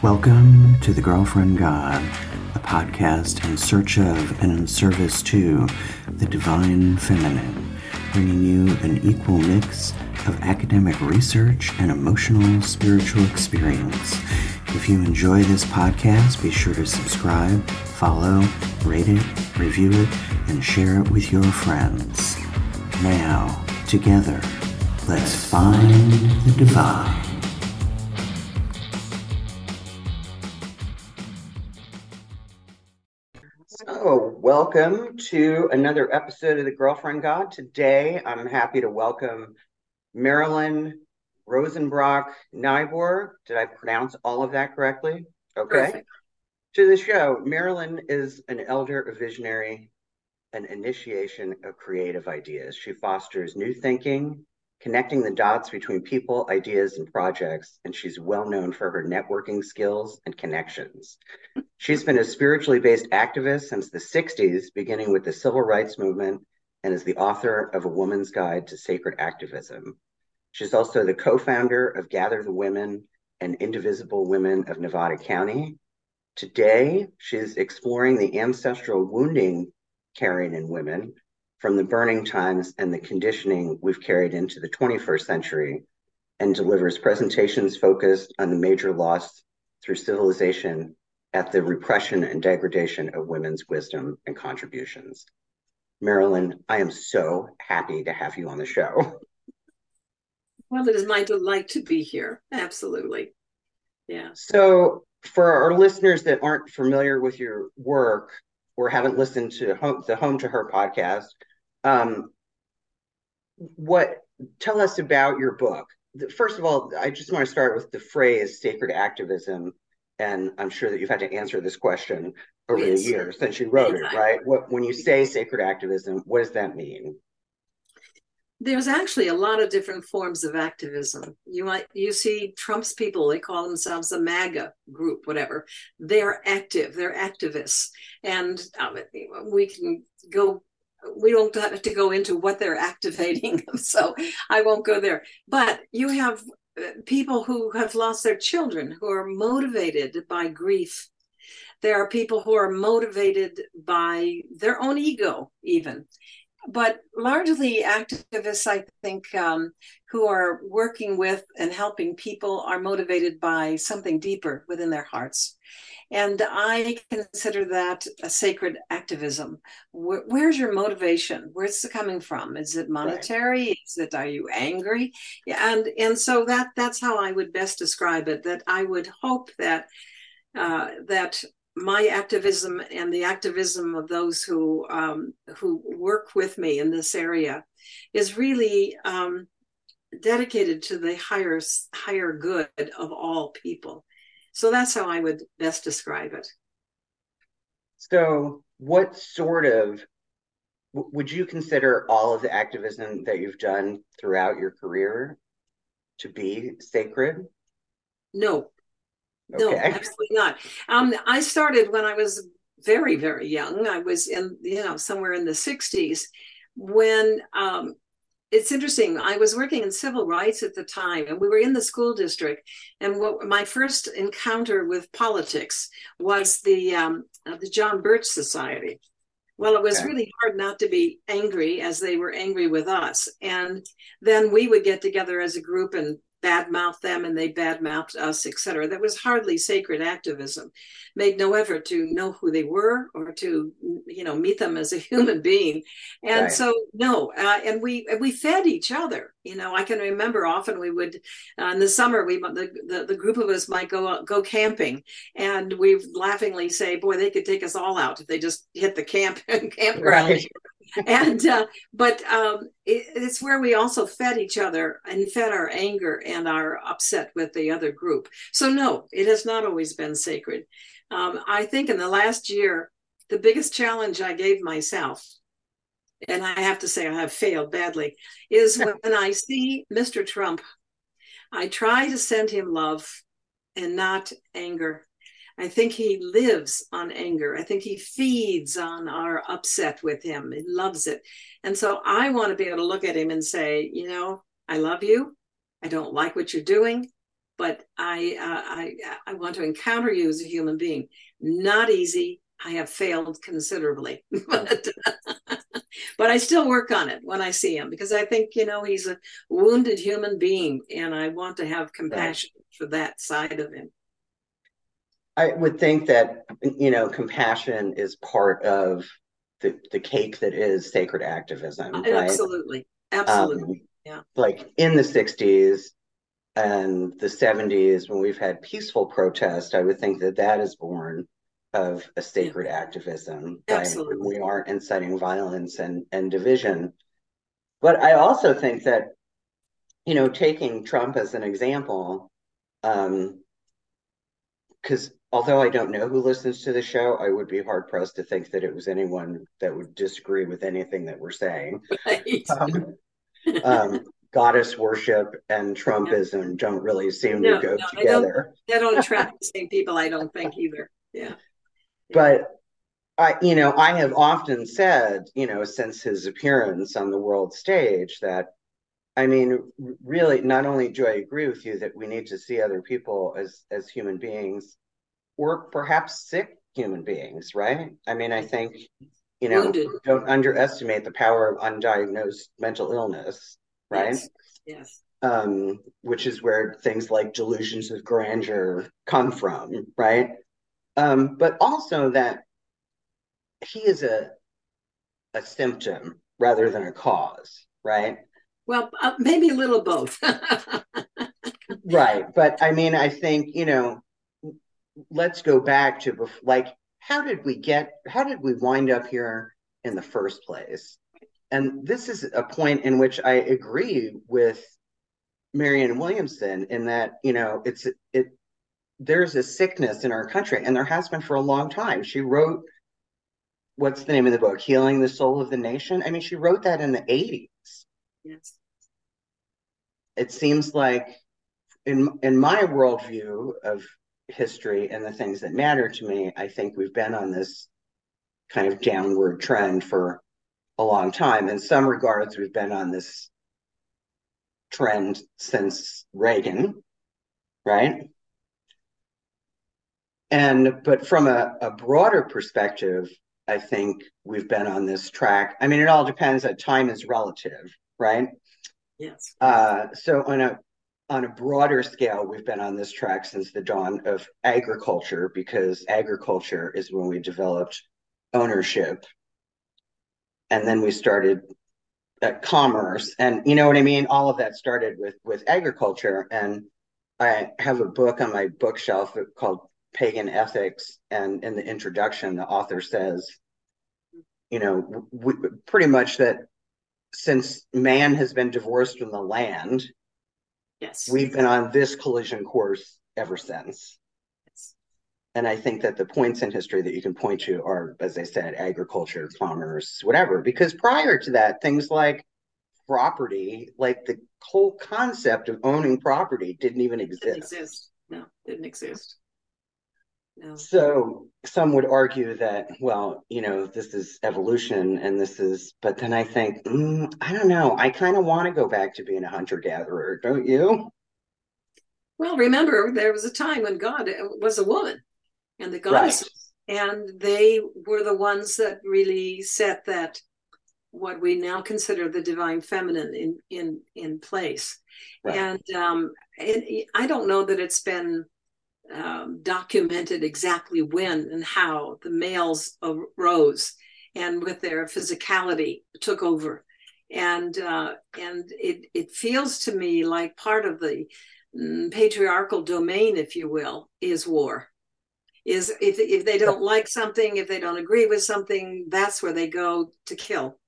Welcome to The Girlfriend God, a podcast in search of and in service to the divine feminine, bringing you an equal mix of academic research and emotional spiritual experience. If you enjoy this podcast, be sure to subscribe, follow, rate it, review it, and share it with your friends. Now, together, let's find the divine. Welcome to another episode of The Girlfriend God. Today, I'm happy to welcome Marilyn Rosenbrock Nyborg. Did I pronounce all of that correctly? Okay. Perfect. To the show, Marilyn is an elder, a visionary, an initiation of creative ideas. She fosters new thinking, connecting the dots between people, ideas, and projects, and she's well known for her networking skills and connections. She's been a spiritually based activist since the 60s, beginning with the civil rights movement, and is the author of A Woman's Guide to Sacred Activism. She's also the co founder of Gather the Women and Indivisible Women of Nevada County. Today, she's exploring the ancestral wounding carrying in women from the burning times and the conditioning we've carried into the 21st century and delivers presentations focused on the major loss through civilization at the repression and degradation of women's wisdom and contributions. Marilyn, I am so happy to have you on the show. Well, it is my delight to be here. Absolutely. Yeah. So, for our listeners that aren't familiar with your work or haven't listened to home, the Home to Her podcast, um, what tell us about your book? First of all, I just want to start with the phrase sacred activism, and I'm sure that you've had to answer this question over yes. the years since you wrote it, right? What when you say sacred activism, what does that mean? There's actually a lot of different forms of activism. You might you see Trump's people; they call themselves a MAGA group, whatever. They're active. They're activists, and uh, we can go we don't have to go into what they're activating, so I won't go there. But you have uh, people who have lost their children who are motivated by grief. There are people who are motivated by their own ego, even. But largely, activists, I think, um, who are working with and helping people are motivated by something deeper within their hearts. And I consider that a sacred activism. Where, where's your motivation? Where's it coming from? Is it monetary? Right. Is it are you angry? Yeah, and and so that that's how I would best describe it. That I would hope that uh, that my activism and the activism of those who um, who work with me in this area is really um, dedicated to the higher higher good of all people so that's how I would best describe it. So, what sort of would you consider all of the activism that you've done throughout your career to be sacred? No, okay. no, absolutely not. Um, I started when I was very, very young. I was in, you know, somewhere in the 60s when um, it's interesting. I was working in civil rights at the time, and we were in the school district. And what my first encounter with politics was the um, uh, the John Birch Society. Well, it was okay. really hard not to be angry as they were angry with us. And then we would get together as a group and badmouth them and they badmouthed us, etc. That was hardly sacred activism. Made no effort to know who they were or to you know meet them as a human being. And right. so no, uh, and we we fed each other. You know, I can remember often we would uh, in the summer we the, the, the group of us might go go camping and we laughingly say, boy, they could take us all out if they just hit the camp campground. Right and uh, but um, it, it's where we also fed each other and fed our anger and our upset with the other group. So no, it has not always been sacred. Um, I think in the last year, the biggest challenge I gave myself, and I have to say I have failed badly, is when I see Mr. Trump, I try to send him love and not anger I think he lives on anger. I think he feeds on our upset with him. He loves it. And so I want to be able to look at him and say, you know, I love you. I don't like what you're doing. but I, uh, I, I want to encounter you as a human being. Not easy. I have failed considerably, but, but I still work on it when I see him because I think, you know, he's a wounded human being and I want to have compassion right. for that side of him. I would think that, you know, compassion is part of the, the cake that is sacred activism. Right? Absolutely. Absolutely. Um, yeah. Like in the 60s and the 70s, when we've had peaceful protest, I would think that that is born of a sacred yeah. activism. Absolutely. Right? We aren't inciting violence and, and division. But I also think that, you know, taking Trump as an example, um, because although I don't know who listens to the show, I would be hard pressed to think that it was anyone that would disagree with anything that we're saying. Right. Um, um, goddess worship and Trumpism don't really seem no, to go no, together. They don't, don't attract the same people, I don't think either. Yeah. But I, you know, I have often said, you know, since his appearance on the world stage that I mean, really, not only do I agree with you that we need to see other people as as human beings, or perhaps sick human beings, right? I mean, I think you know, Wounded. don't underestimate the power of undiagnosed mental illness, right? Yes. yes. Um, which is where things like delusions of grandeur come from, right? Um, but also that he is a a symptom rather than a cause, right? Well, uh, maybe a little both. right, but I mean, I think you know, let's go back to like how did we get how did we wind up here in the first place? And this is a point in which i agree with marianne williamson in that you know it's it there's a sickness in our country and there has been for a long time. She wrote what's the name of the book? Healing the soul of the nation? I mean she wrote that in the 80s yes. It seems like in in my worldview of history and the things that matter to me, I think we've been on this kind of downward trend for a long time. In some regards, we've been on this trend since Reagan, right? And but from a, a broader perspective, I think we've been on this track. I mean, it all depends that time is relative, right? Yes. Uh, so on a on a broader scale, we've been on this track since the dawn of agriculture because agriculture is when we developed ownership. And then we started uh, commerce. And you know what I mean? All of that started with, with agriculture. And I have a book on my bookshelf called Pagan Ethics. And in the introduction, the author says, you know, we, pretty much that since man has been divorced from the land, Yes. We've been on this collision course ever since. Yes. And I think that the points in history that you can point to are, as I said, agriculture, commerce, whatever. Because prior to that, things like property, like the whole concept of owning property didn't even exist. Didn't exist. No, didn't exist. No. So some would argue that, well, you know, this is evolution and this is, but then I think, mm, I don't know. I kind of want to go back to being a hunter gatherer, don't you? Well, remember, there was a time when God was a woman and the goddesses, right. and they were the ones that really set that what we now consider the divine feminine in in in place. Right. And um, it, I don't know that it's been um, documented exactly when and how the males arose and with their physicality took over. And uh, and it it feels to me like part of the mm, patriarchal domain if you will is war. Is if if they don't like something if they don't agree with something that's where they go to kill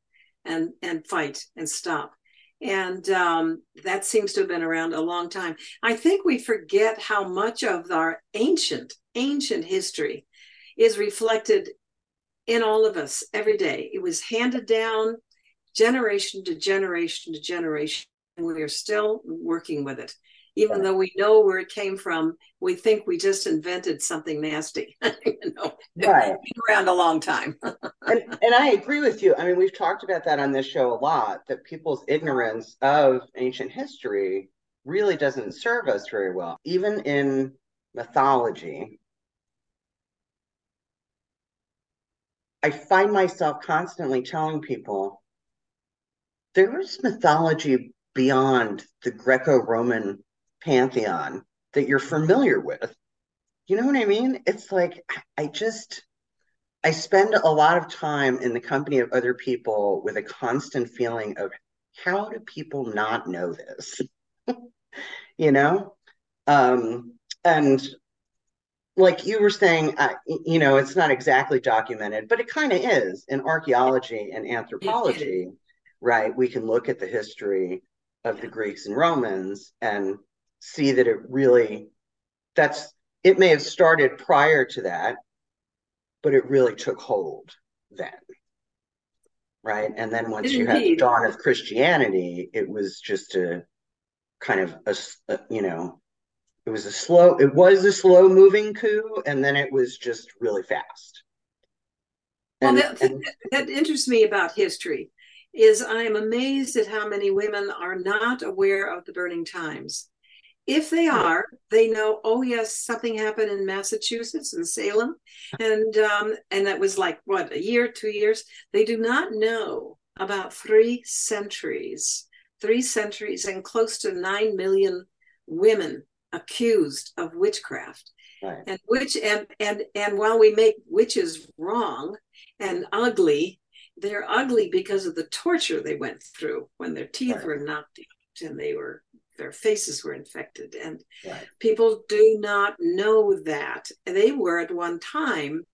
and and fight and stop and um, that seems to have been around a long time. I think we forget how much of our ancient, ancient history is reflected in all of us every day. It was handed down generation to generation to generation, and we are still working with it even though we know where it came from, we think we just invented something nasty. you know, right. around a long time. and, and I agree with you. I mean, we've talked about that on this show a lot. That people's ignorance of ancient history really doesn't serve us very well. Even in mythology, I find myself constantly telling people there is mythology beyond the Greco Roman pantheon that you're familiar with. You know what I mean? It's like, I just, I spend a lot of time in the company of other people with a constant feeling of how do people not know this? you know? Um, and like you were saying, uh, you know, it's not exactly documented, but it kind of is in archaeology and anthropology, right? We can look at the history of the Greeks and Romans and see that it really, that's, it may have started prior to that, but it really took hold then. Right. And then once you had the dawn of Christianity, it was just a kind of a, a you know, it was a slow it was a slow moving coup and then it was just really fast and, well that, and, that interests me about history is i am amazed at how many women are not aware of the burning times if they are they know oh yes something happened in massachusetts and salem and um and that was like what a year two years they do not know about three centuries three centuries and close to nine million women accused of witchcraft. Right. And which and and and while we make witches wrong and ugly, they're ugly because of the torture they went through when their teeth right. were knocked out and they were their faces were infected. And right. people do not know that. They were at one time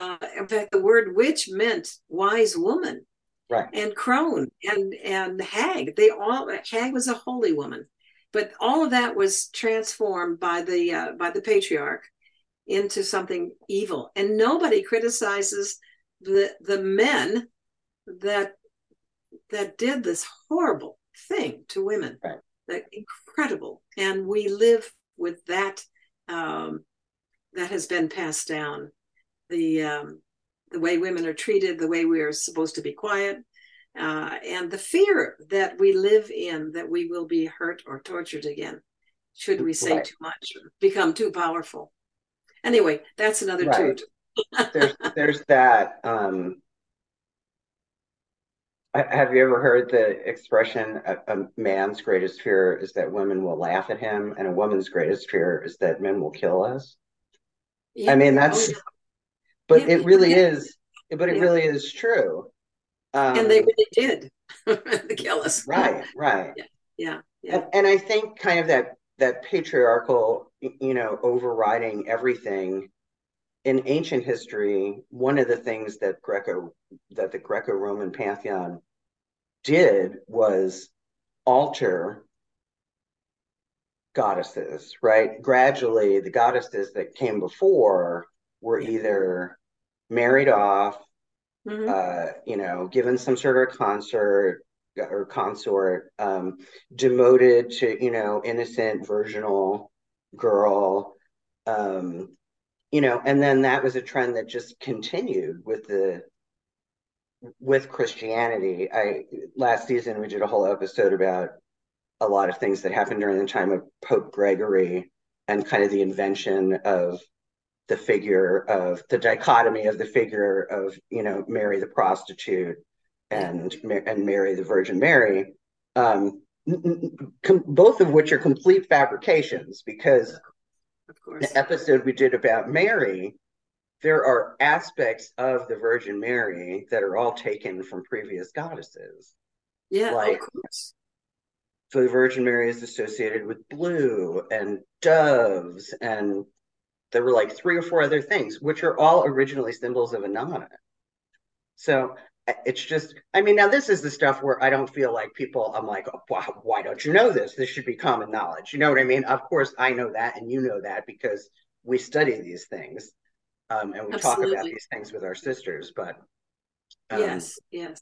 uh, in fact the word witch meant wise woman right. and crone and and hag. They all hag was a holy woman but all of that was transformed by the uh, by the patriarch into something evil. And nobody criticizes the the men that that did this horrible thing to women. Right. That incredible. And we live with that um, that has been passed down. The um, the way women are treated the way we are supposed to be quiet uh, and the fear that we live in that we will be hurt or tortured again. Should we say right. too much or become too powerful? Anyway that's another right. toot there's there's that um have you ever heard the expression a, a, man's greatest fear is that women will laugh at him and a woman's greatest fear is that men will kill us yeah. i mean that's oh, yeah. but yeah. it really is but it really is true um, and they really did kill us. Right, right. Yeah, yeah. And, and, I think kind of that that patriarchal, you know, overriding everything in ancient history. One of the things that Greco that the Greco-Roman pantheon did was alter goddesses, right? Gradually, the goddesses that came before were either married off mm-hmm. uh, you know, given some sort of concert or consort, um, demoted to, you know, innocent, virginal girl, um, you know, and then that was a trend that just continued with the with Christianity. I last season we did a whole episode about a lot of things that happened during the time of Pope Gregory and kind of the invention of the figure of the dichotomy of the figure of you know Mary the prostitute and and Mary the Virgin Mary, um, com- both of which are complete fabrications because the episode we did about Mary, there are aspects of the Virgin Mary that are all taken from previous goddesses. Yeah, like, of course. So the Virgin Mary is associated with blue and doves and there were like three or four other things, which are all originally symbols of Inanna. So it's just, I mean, now this is the stuff where I don't feel like people, I'm like, oh, why, why don't you know this? This should be common knowledge. You know what I mean? Of course, I know that, and you know that because we study these things um, and we Absolutely. talk about these things with our sisters. But um, yes, yes.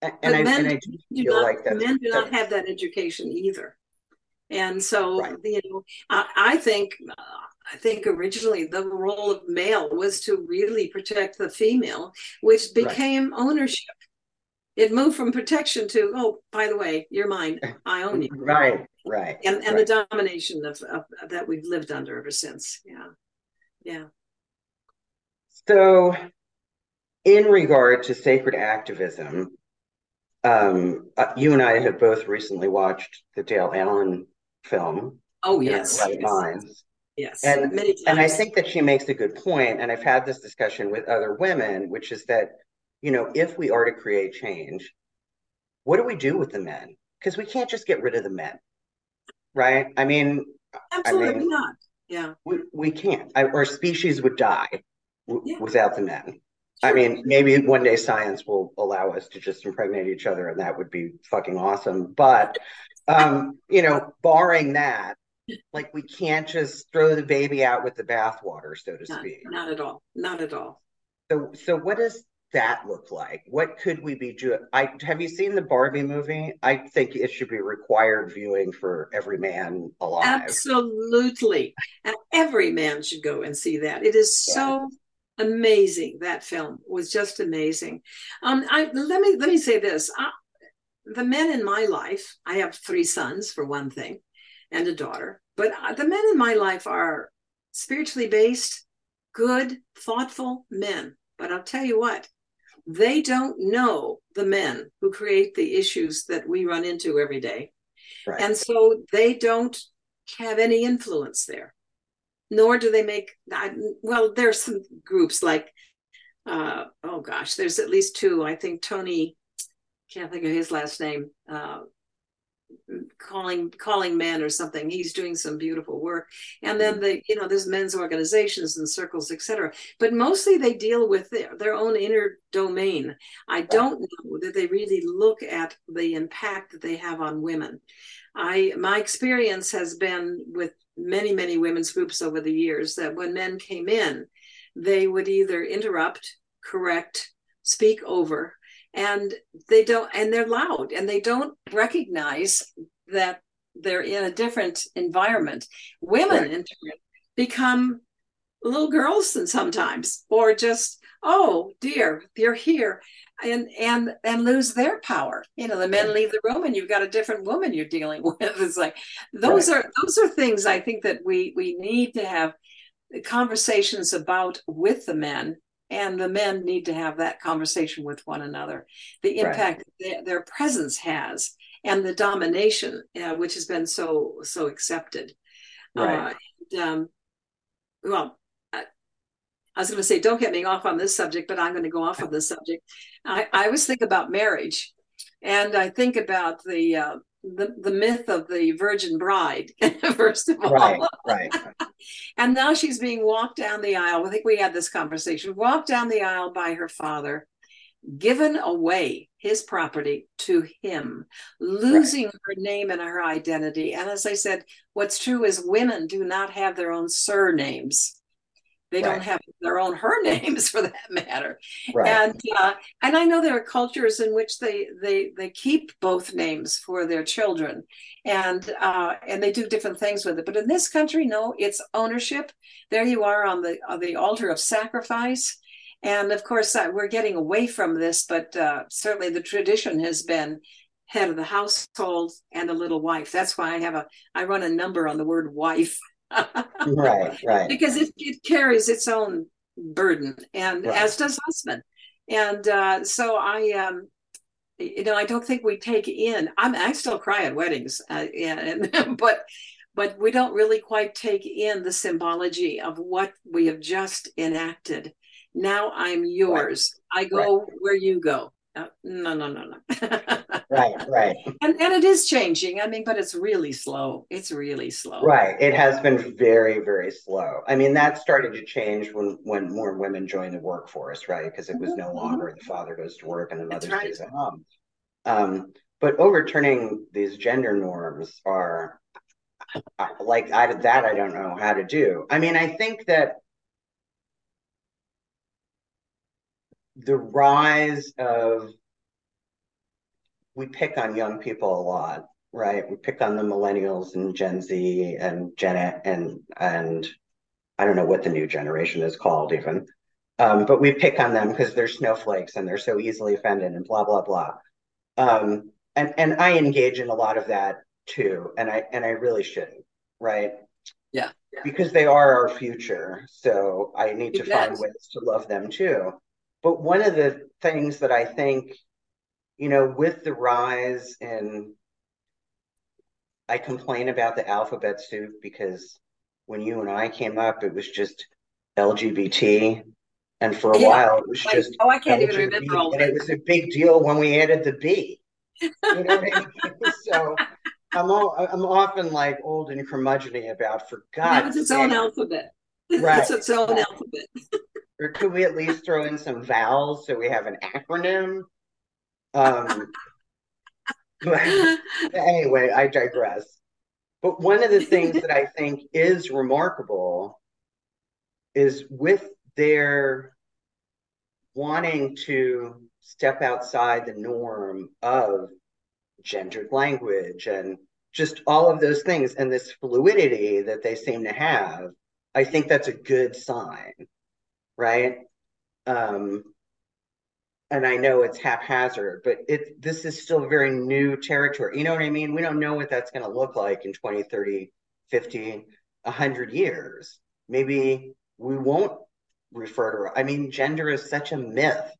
And, and, I, men, and I do feel not, like that men do not have that education either. And so, right. you know, I, I think uh, I think originally the role of male was to really protect the female, which became right. ownership. It moved from protection to, oh, by the way, you're mine. I own you. Right. right and and right. the domination of, of, that we've lived under ever since yeah yeah so in regard to sacred activism um, uh, you and i have both recently watched the dale allen film oh yes right yes. minds yes and and i think that she makes a good point and i've had this discussion with other women which is that you know if we are to create change what do we do with the men because we can't just get rid of the men right? I mean, absolutely I mean, not. Yeah, we, we can't. I, our species would die w- yeah. without the men. Sure. I mean, maybe one day science will allow us to just impregnate each other, and that would be fucking awesome. But, um, you know, barring that, like we can't just throw the baby out with the bathwater, so to not, speak. Not at all. Not at all. So, so what does that look like? What could we be doing? I have you seen the Barbie movie? I think it should be required viewing for every man alive. Absolutely, and every man should go and see that. It is yeah. so amazing. That film was just amazing. Um, I let me let me say this: I, the men in my life. I have three sons, for one thing, and a daughter. But the men in my life are spiritually based, good, thoughtful men. But I'll tell you what, they don't know the men who create the issues that we run into every day. Right. And so they don't have any influence there, nor do they make, well, there's some groups like, uh, oh gosh, there's at least two. I think Tony, can't think of his last name, uh, calling calling men or something. He's doing some beautiful work. And then mm-hmm. the you know there's men's organizations and circles etc but mostly they deal with their, their own inner domain. I don't know that they really look at the impact that they have on women. I my experience has been with many many women's groups over the years that when men came in they would either interrupt correct speak over and they don't and they're loud and they don't recognize that they're in a different environment women right. in turn become little girls and sometimes or just oh dear they're here. And and and lose their power. You know the men leave the room and you've got a different woman you're dealing with. It's like those right. are those are things i think that we we need to have conversations about with the men. And the men need to have that conversation with one another. The impact right. their, their, presence has and the domination uh, which has been so so accepted. Right. Uh, and, um, well I, was going to say don't get me off on this subject but i'm going to go off on this subject. I, I always think about marriage and i think about the uh, the, the myth of the virgin bride first of all. Right right. And now she's being walked down the aisle. I think we had this conversation. Walked down the aisle by her father given away his property to him losing right. her name and her identity. And as i said what's true is women do not have their own surnames they right. don't have their own her names for that matter. Right. And uh, and I know there are cultures in which they they they keep both names for their children, and uh, and they do different things with it. But in this country, no, it's ownership. There you are on the on the altar of sacrifice. And of course, uh, we're getting away from this, but uh, certainly the tradition has been head of the household and a little wife. That's why I have a I run a number on the word wife right, right. Because it, it carries its own burden, and right. as does husband. And uh, so I, um, you know, I don't think we take in. I'm I still cry at weddings, uh, and, but but we don't really quite take in the symbology of what we have just enacted. Now I'm yours. Right. I go right. where you go. Uh, no, no, no, no. right, right. And and it is changing. I mean, but it's really slow. It's really slow. Right. It has been very, very slow. I mean, that started to change when when more women joined the workforce, right? Because it was no mm-hmm. longer the father goes to work and the mother right. stays at home. Um, but overturning these gender norms are like I, that. I don't know how to do. I mean, I think that the rise of we pick on young people a lot, right? We pick on the millennials and Gen Z and Gen and and I don't know what the new generation is called even. Um, but we pick on them because they're snowflakes and they're so easily offended and blah blah blah. Um, and and I engage in a lot of that too, and I and I really shouldn't, right? Yeah. Because they are our future. So I need to find ways to love them too. But one of the things that I think, you know, with the rise in I complain about the alphabet soup because when you and I came up, it was just LGBT. And for a yeah. while, it was just. Oh, I can't LGBT, even remember all And it was a big deal when we added the B. You know what I mean? so I'm all, I'm often like old and curmudgeony about for God. It's its own alphabet. Right. It's its own right. alphabet. or could we at least throw in some vowels so we have an acronym? Um, anyway, I digress. But one of the things that I think is remarkable is with their wanting to step outside the norm of gendered language and just all of those things and this fluidity that they seem to have i think that's a good sign right um and i know it's haphazard but it this is still very new territory you know what i mean we don't know what that's going to look like in 20 30 50 100 years maybe we won't refer to i mean gender is such a myth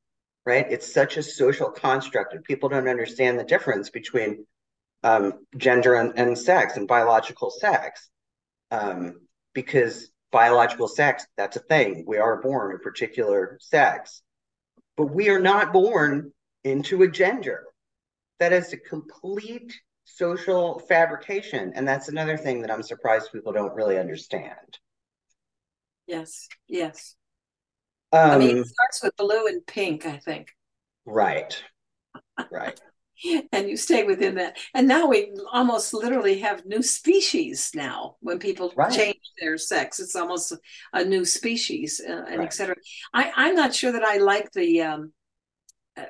right? It's such a social construct, and people don't understand the difference between um, gender and, and, sex and biological sex. Um, because biological sex, that's a thing. We are born a particular sex, but we are not born into a gender. That is a complete social fabrication. And that's another thing that I'm surprised people don't really understand. Yes, yes. Um, I mean, it starts with blue and pink, I think. Right. Right. And you stay within that. And now we almost literally have new species now when people right. change their sex. It's almost a new species uh, and right. etc. I, I'm not sure that I like the. Um, uh,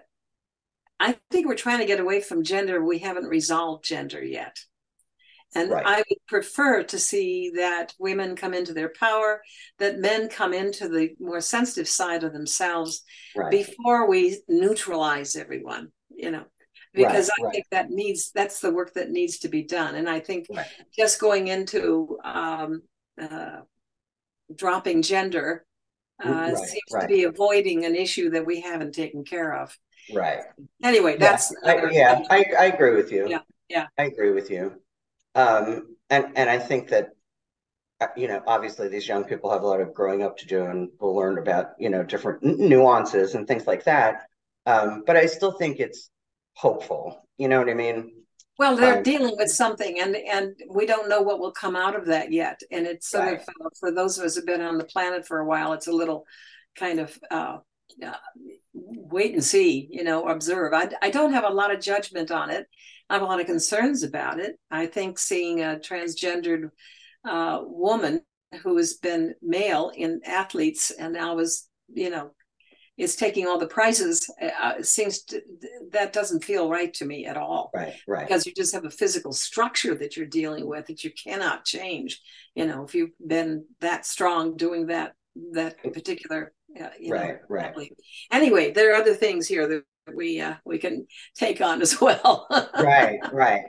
I think we're trying to get away from gender. We haven't resolved gender yet. And right. I would prefer to see that women come into their power, that men come into the more sensitive side of themselves before we neutralize everyone, you know, because right, I think that needs, that's the work that needs to be done. And I think just going into um, uh, dropping gender uh, seems to be avoiding an issue that we haven't taken care of. Right. Anyway, that's. Yeah, I, yeah, I, I agree with you. Yeah. Yeah. I agree with you. Um, and and I think that uh, you know obviously these young people have a lot of growing up to do and will learn about you know different nuances and things like that. Um, but I still think it's hopeful. You know what I mean? Well, they're um, dealing with something, and and we don't know what will come out of that yet. And it's sort right. of uh, for those of us who've been on the planet for a while, it's a little kind of uh, uh, wait and see, you know, observe. I I don't have a lot of judgment on it. I have a lot of concerns about it. I think seeing a transgendered uh, woman who has been male in athletes and now is, you know, is taking all the prizes uh, seems to, that doesn't feel right to me at all. Right, right. Because you just have a physical structure that you're dealing with that you cannot change. You know, if you've been that strong doing that that particular, uh, you right, know, right. Anyway, there are other things here that we uh, we can take on as well. right, right.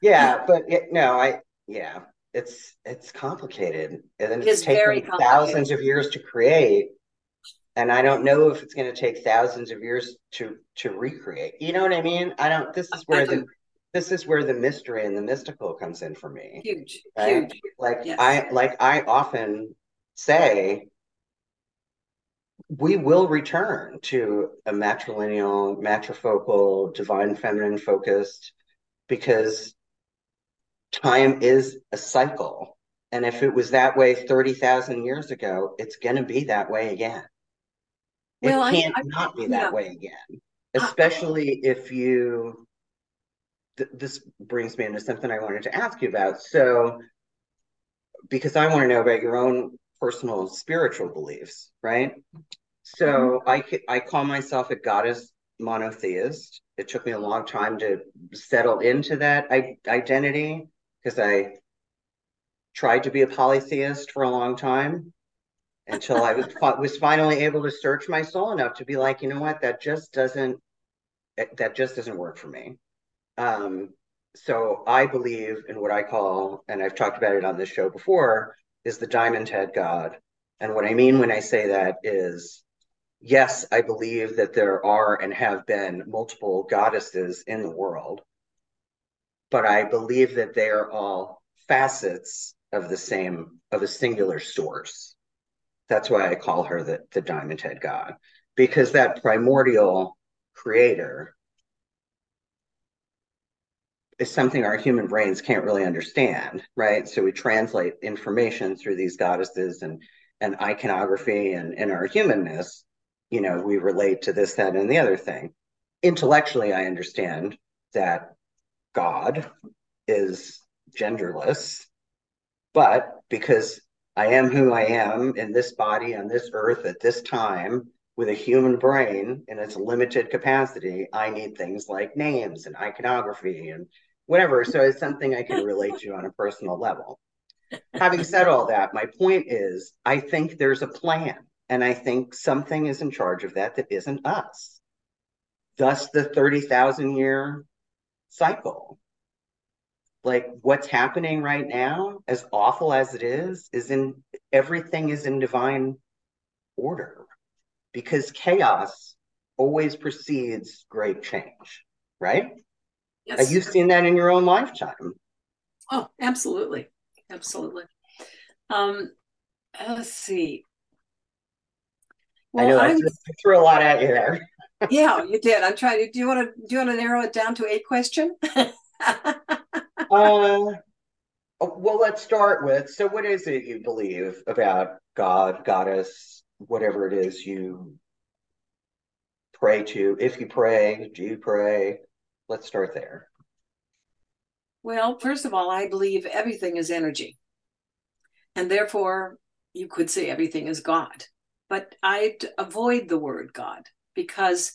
Yeah, but it, no, I yeah, it's it's complicated, and it's, it's taken thousands of years to create, and I don't know if it's going to take thousands of years to to recreate. You know what I mean? I don't. This is where the this is where the mystery and the mystical comes in for me. Huge, right? huge. Like yes. I like I often say we will return to a matrilineal, matrifocal, divine feminine focused because time is a cycle. And if it was that way 30,000 years ago, it's going to be that way again. Well, it can't I, I, not be that yeah. way again, uh, especially if you. Th- this brings me into something I wanted to ask you about. So, because I want to know about your own personal spiritual beliefs, right? So mm-hmm. I I call myself a goddess monotheist. It took me a long time to settle into that I, identity because I tried to be a polytheist for a long time until I was was finally able to search my soul enough to be like, you know what, that just doesn't that just doesn't work for me. Um, so I believe in what I call, and I've talked about it on this show before, is the diamond head God. And what I mean when I say that is, yes, I believe that there are and have been multiple goddesses in the world, but I believe that they are all facets of the same, of a singular source. That's why I call her the, the diamond head God, because that primordial creator is something our human brains can't really understand, right? So we translate information through these goddesses and and iconography and in our humanness, you know, we relate to this, that, and the other thing. Intellectually, I understand that God is genderless, but because I am who I am in this body on this earth at this time with a human brain in its limited capacity, I need things like names and iconography and whatever. So it's something I can relate to on a personal level. Having said all that, my point is I think there's a plan, and I think something is in charge of that that isn't us. Thus, the 30,000 year cycle. Like what's happening right now, as awful as it is, is in everything is in divine order because chaos always precedes great change, right? Yes. Have you seen that in your own lifetime? Oh, absolutely. Absolutely. Um, let's see. Well, I know I threw a lot at you there. yeah, you did. I'm trying to. Do you want to? Do you want to narrow it down to a question? uh, well, let's start with. So, what is it you believe about God, Goddess, whatever it is you pray to? If you pray, do you pray? Let's start there. Well, first of all, I believe everything is energy. And therefore, you could say everything is God. But I'd avoid the word God because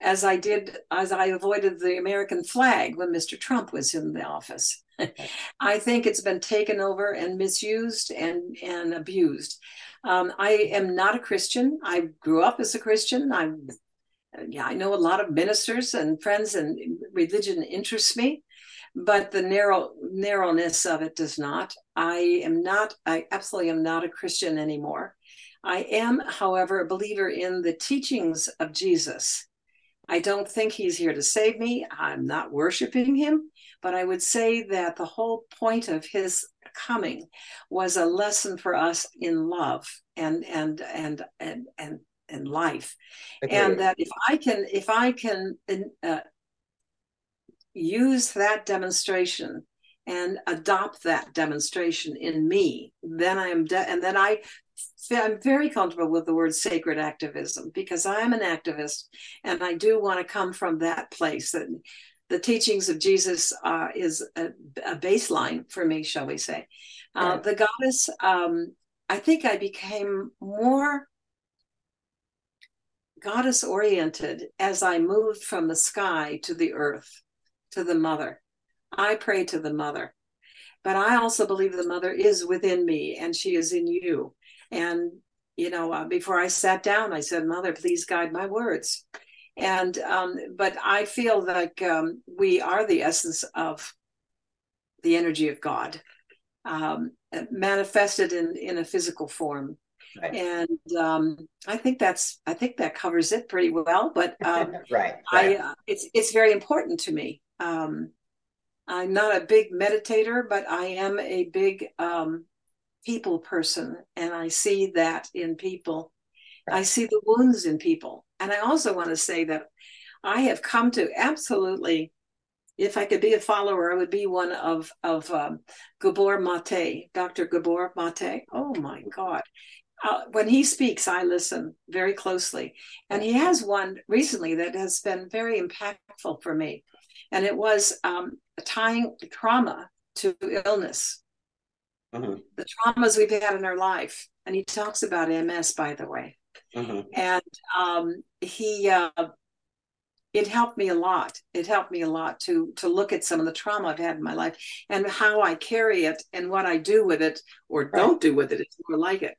as I did, as I avoided the American flag when Mr. Trump was in the office. I think it's been taken over and misused and, and abused. Um, I am not a Christian. I grew up as a Christian. I'm yeah, I know a lot of ministers and friends, and religion interests me, but the narrow narrowness of it does not. I am not. I absolutely am not a Christian anymore. I am, however, a believer in the teachings of Jesus. I don't think he's here to save me. I'm not worshiping him, but I would say that the whole point of his coming was a lesson for us in love and and and and and in life okay. and that if i can if i can uh, use that demonstration and adopt that demonstration in me then i am de- and then i i'm very comfortable with the word sacred activism because i'm an activist and i do want to come from that place that the teachings of jesus uh, is a, a, baseline for me shall we say uh, the goddess um, i think i became more goddess oriented as I moved from the sky to the earth, to the mother. I pray to the mother. But I also believe the mother is within me and she is in you. And, you know, uh, before I sat down, I said, Mother, please guide my words. And, um, but I feel like um, we are the essence of the energy of God, um, manifested in, in a physical form. Right. And um, I think that's I think that covers it pretty well. But um, right, right, I uh, it's it's very important to me. Um, I'm not a big meditator, but I am a big um, people person, and I see that in people. I see the wounds in people, and I also want to say that I have come to absolutely if I could be a follower, I would be one of of um, Gabor Mate, Dr. Gabor Mate. Oh my God, uh, when he speaks, I listen very closely. And he has one recently that has been very impactful for me. And it was um, tying trauma to illness, mm-hmm. the traumas we've had in our life. And he talks about MS, by the way. Mm-hmm. And um, he, uh, it helped me a lot. It helped me a lot to to look at some of the trauma I've had in my life and how I carry it and what I do with it or right. don't do with it. It's more like it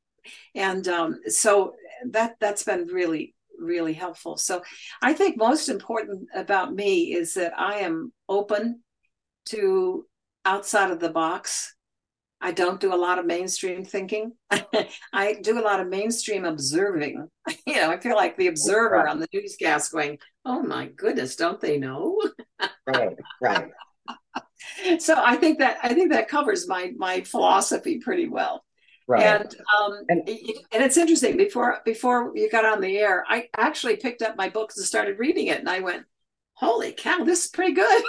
and um, so that that's been really really helpful so i think most important about me is that i am open to outside of the box. I don't do a lot of mainstream thinking. I do a lot of mainstream observing. You know, I feel like the observer right. on the newscast going, "Oh my goodness, don't they know?" right, right. so I think that I think that covers my my philosophy pretty well. Right. And um and, and it's interesting before before you got on the air, I actually picked up my books and started reading it and I went, "Holy cow, this is pretty good."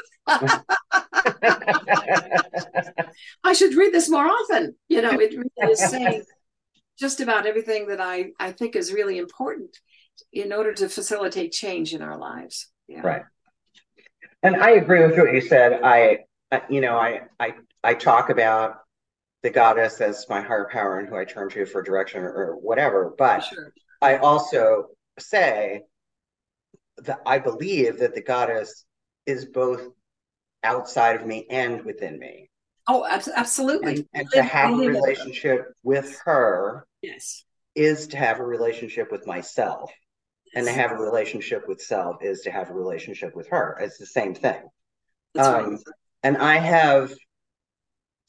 I should read this more often. You know, it really is saying just about everything that I I think is really important in order to facilitate change in our lives. Yeah. Right. And I agree with what you said. I, you know, I I I talk about the goddess as my higher power and who I turn to for direction or, whatever. But sure. I also say that I believe that the goddess is both outside of me and within me. Oh, absolutely. And, and to have a relationship with her yes. is to have a relationship with myself. Yes. And to have a relationship with self is to have a relationship with her. It's the same thing. Um, right. And I have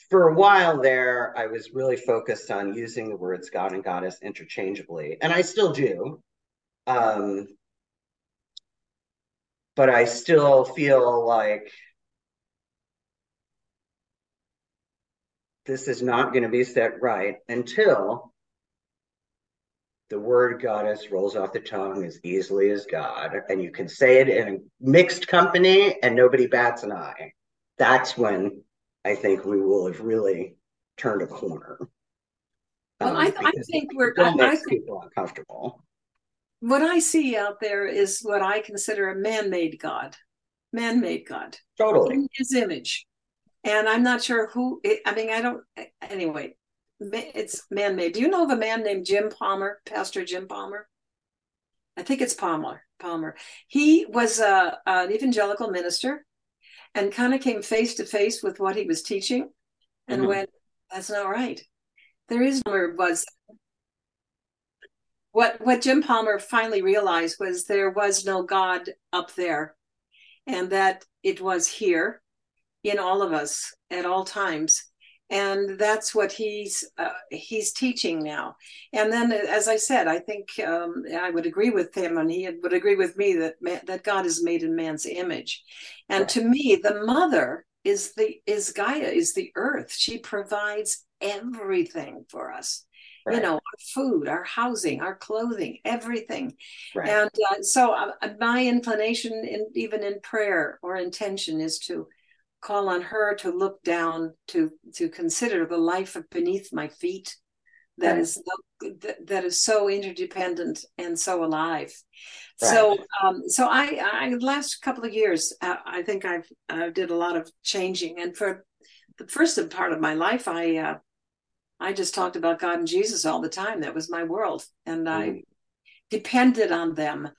for a while there, I was really focused on using the words God and Goddess interchangeably, and I still do. Um, but I still feel like this is not going to be set right until the word goddess rolls off the tongue as easily as God, and you can say it in a mixed company and nobody bats an eye. That's when I think we will have really turned a corner. Well, um, I, I, think we're I, people uncomfortable. What I see out there is what I consider a man-made God, man-made God, totally in His image, and I'm not sure who. I mean, I don't. Anyway, it's man-made. Do you know of a man named Jim Palmer, Pastor Jim Palmer? I think it's Palmer. Palmer. He was a, an evangelical minister and kind of came face to face with what he was teaching and mm-hmm. went, that's not right. There is was what what Jim Palmer finally realized was there was no God up there and that it was here in all of us at all times. And that's what he's uh, he's teaching now. And then as i said i think um, i would agree with him and he would agree with me that man, that god is made in man's image. And to me the mother is the is gaia is the earth. She provides everything for us. Right. you know our food our housing our clothing everything. Right. and uh, so uh, my inclination in even in prayer or intention is to call on her to look down to to consider the life beneath my feet that right. is that, that is so interdependent and so alive right. so um so i i last couple of years uh, i think i've i did a lot of changing and for the first part of my life i uh i just talked about god and jesus all the time that was my world and mm. i depended on them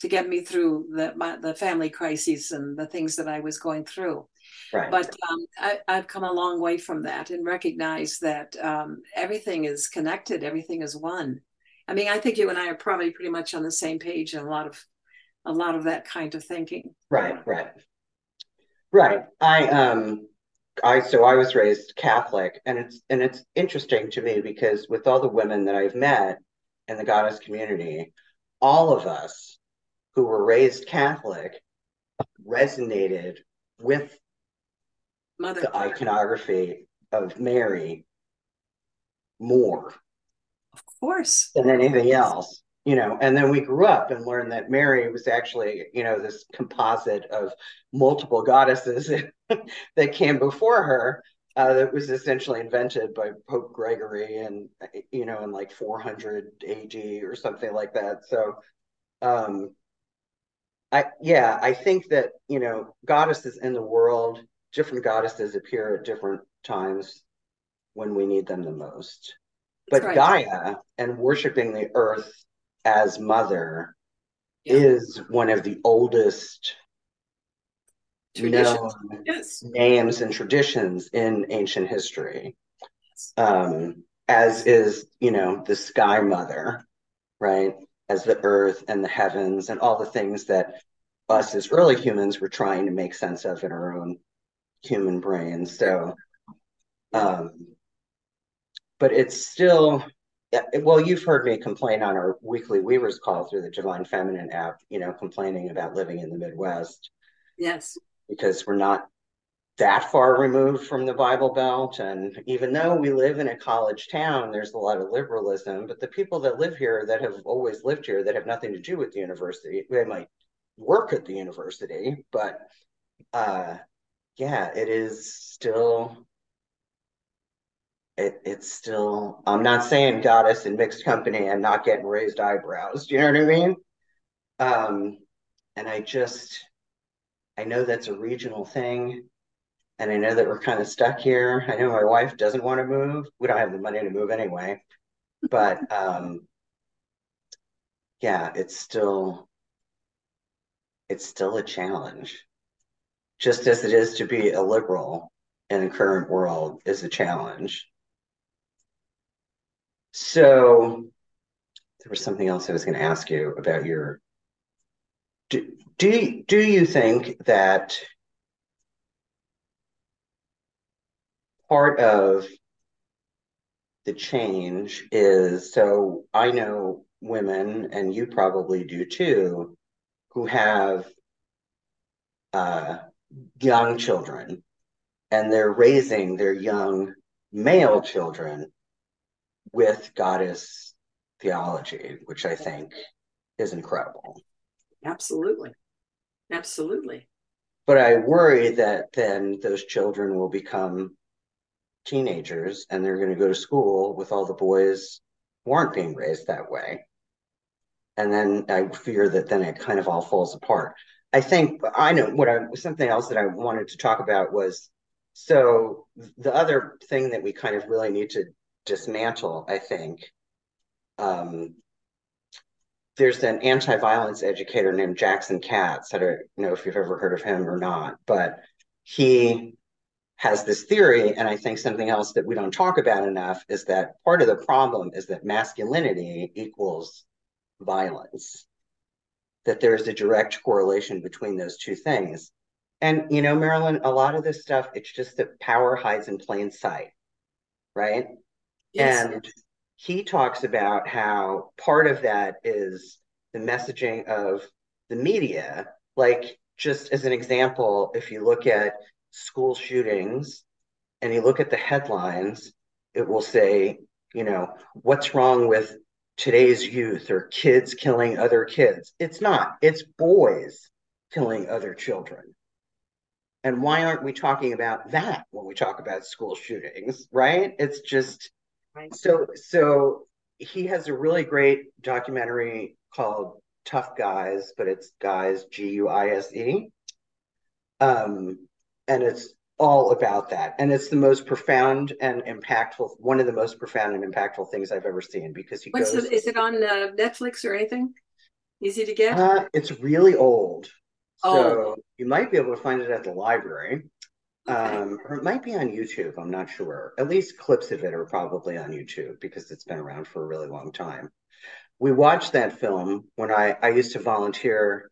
to get me through the my, the family crises and the things that I was going through. Right. But um, I, have come a long way from that and recognize that um, everything is connected, everything is one. I mean, I think you and I are probably pretty much on the same page in a lot of a lot of that kind of thinking. Right, right, right. I um, I so I was raised Catholic, and it's and it's interesting to me because with all the women that I've met in the goddess community, all of us who were raised Catholic resonated with Mother the iconography of Mary more. Of course. Than anything else. You know, and then we grew up and learned that Mary was actually, you know, this composite of multiple goddesses that came before her uh, that was essentially invented by Pope Gregory and you know in like 400 AD or something like that. So um I yeah, I think that you know goddesses in the world, different goddesses appear at different times when we need them the most. But right. Gaia and worshiping the earth as mother yeah. is one of the oldest known yes. names and traditions in ancient history. Um, as is, you know, the sky mother, right? as the earth and the heavens and all the things that us as early humans were trying to make sense of in our own human brain. So, um, but it's still, well, you've heard me complain on our weekly Weavers call through the Divine Feminine app, you know, complaining about living in the Midwest. Yes. Because we're not that far removed from the Bible Belt. And even though we live in a college town, there's a lot of liberalism. But the people that live here that have always lived here that have nothing to do with the university, they might work at the university, but uh, yeah, it is still. It, it's still. I'm not saying goddess in mixed company and not getting raised eyebrows. Do you know what I mean? Um, and I just, I know that's a regional thing and I know that we're kind of stuck here. I know my wife doesn't want to move. We don't have the money to move anyway, but um, yeah, it's still it's still a challenge. Just as it is to be a liberal in the current world is a challenge. So there was something else I was going to ask you about your do, do, do you think that part of the change is so I know women, and you probably do too, who have uh, young children and they're raising their young male children with goddess theology, which I think is incredible. Absolutely. Absolutely. But I worry that then those children will become teenagers and they're going to go to school with all the boys who aren't being raised that way. And then I fear that then it kind of all falls apart. I think I know what I something else that I wanted to talk about was so the other thing that we kind of really need to dismantle, I think, um, there's an anti-violence educator named Jackson Katz. I don't know if you've ever heard of him or not, but he has this theory, and I think something else that we don't talk about enough is that part of the problem is that masculinity equals violence, that there's a direct correlation between those two things. And, you know, Marilyn, a lot of this stuff, it's just that power hides in plain sight, right? Yes. And he talks about how part of that is the messaging of the media. Like, just as an example, if you look at school shootings and you look at the headlines, it will say, you know, what's wrong with today's youth or kids killing other kids. It's not, it's boys killing other children. And why aren't we talking about that when we talk about school shootings, right? It's just right. so so he has a really great documentary called Tough Guise, but it's guise G U I S E. Um, and it's all about that. And it's the most profound and impactful one of the most profound and impactful things i've ever seen because he What's goes the, is it on uh, netflix or anything? Easy to get? Uh, it's really old. Oh. so you might be able to find it at the library. Okay. um, or it might be on youtube i'm not sure. At least clips of it are probably on youtube because it's been around for a really long time. We watched that film when i i used to volunteer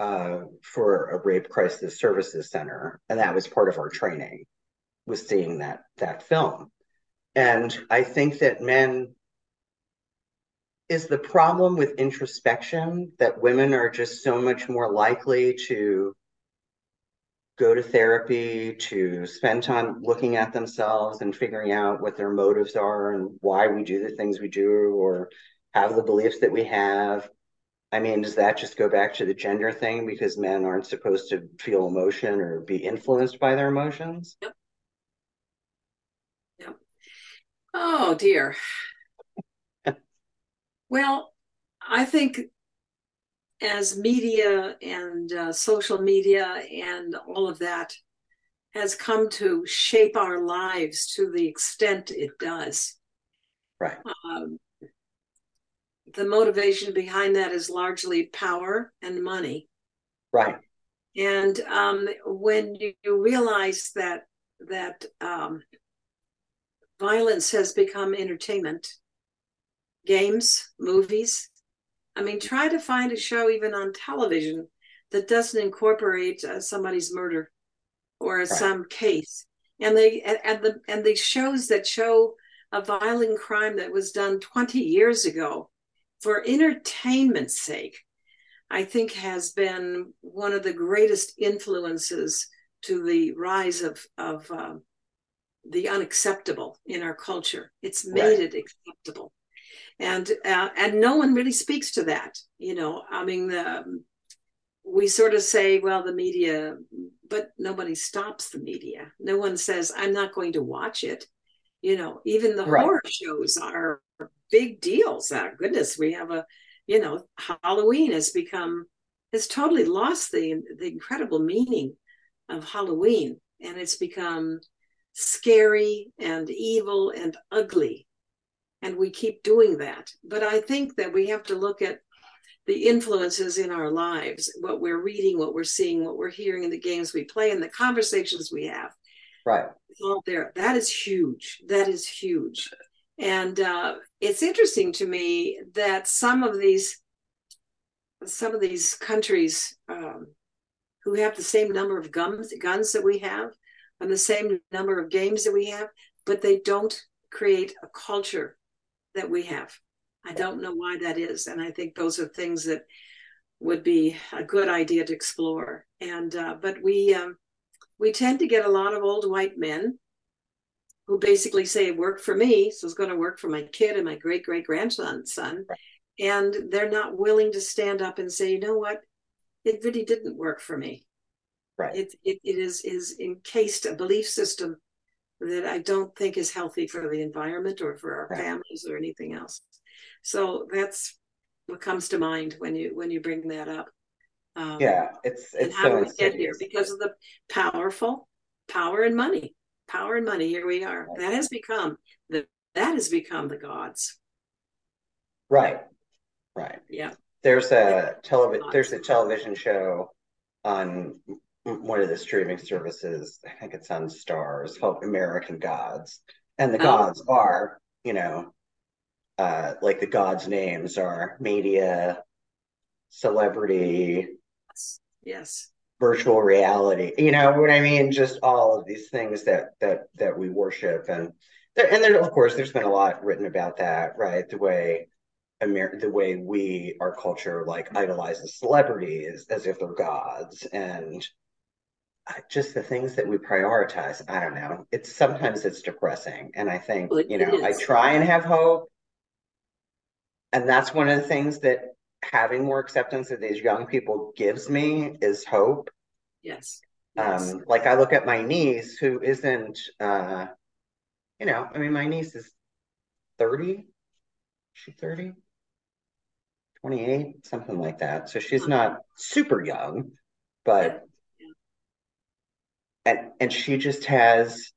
uh, for a rape crisis services center, and that was part of our training, was seeing that that film. And I think that men is the problem with introspection that women are just so much more likely to go to therapy, to spend time looking at themselves and figuring out what their motives are and why we do the things we do or have the beliefs that we have I mean, does that just go back to the gender thing because men aren't supposed to feel emotion or be influenced by their emotions? Yep. Yep. Oh dear. well, I think as media and uh, social media and all of that has come to shape our lives to the extent it does. Right. Um, the motivation behind that is largely power and money. Right. And um, when you realize that that um, violence has become entertainment, games, movies. I mean, try to find a show even on television that doesn't incorporate uh, somebody's murder. or right. some case and they and, and the and the shows that show a violent crime that was done 20 years ago for entertainment's sake i think has been one of the greatest influences to the rise of of um, the unacceptable in our culture it's made right. it acceptable and uh, and no one really speaks to that you know i mean the, we sort of say well the media but nobody stops the media. No one says, I'm not going to watch it. You know, even the right. horror shows are big deals. Oh, goodness, we have a, you know, Halloween has become, has totally lost the, the incredible meaning of Halloween. And it's become scary and evil and ugly. And we keep doing that. But I think that we have to look at the influences in our lives, what we're reading, what we're seeing, what we're hearing in the games we play, and the conversations we have. Right. It's all there. That is huge. That is huge. And uh, it's interesting to me that some of these some of these countries um, who have the same number of guns guns that we have and the same number of games that we have, but they don't create a culture that we have. I don't know why that is. And I think those are things that would be a good idea to explore. And uh, but we um, we tend to get a lot of old white men who basically say it worked for me, so it's going to work for my kid and my great great grandson son. And they're not willing to stand up and say, you know what, it really didn't work for me. Right. It it, it is is encased a belief system that I don't think is healthy for the environment or for our right. families or anything else. So that's what comes to mind when you when you bring that up. Um, yeah, it's it's how so we get here because of the powerful power and money, power and money. Here we are. That has become the that has become the gods. Right, right. Yeah. There's a television. There's a television show on one of the streaming services. I think it's on Starz called American Gods, and the oh. gods are you know uh, like the gods' names are media, celebrity, yes, virtual reality. You know what I mean? Just all of these things that that that we worship, and there, and there, of course, there's been a lot written about that, right? The way Amer- the way we our culture like idolizes celebrities as if they're gods and just the things that we prioritize i don't know it's sometimes it's depressing and i think well, you know i try and have hope and that's one of the things that having more acceptance of these young people gives me is hope. Yes. yes. Um, like I look at my niece who isn't uh you know, I mean my niece is 30. She 30? 28, something like that. So she's not super young, but and and she just has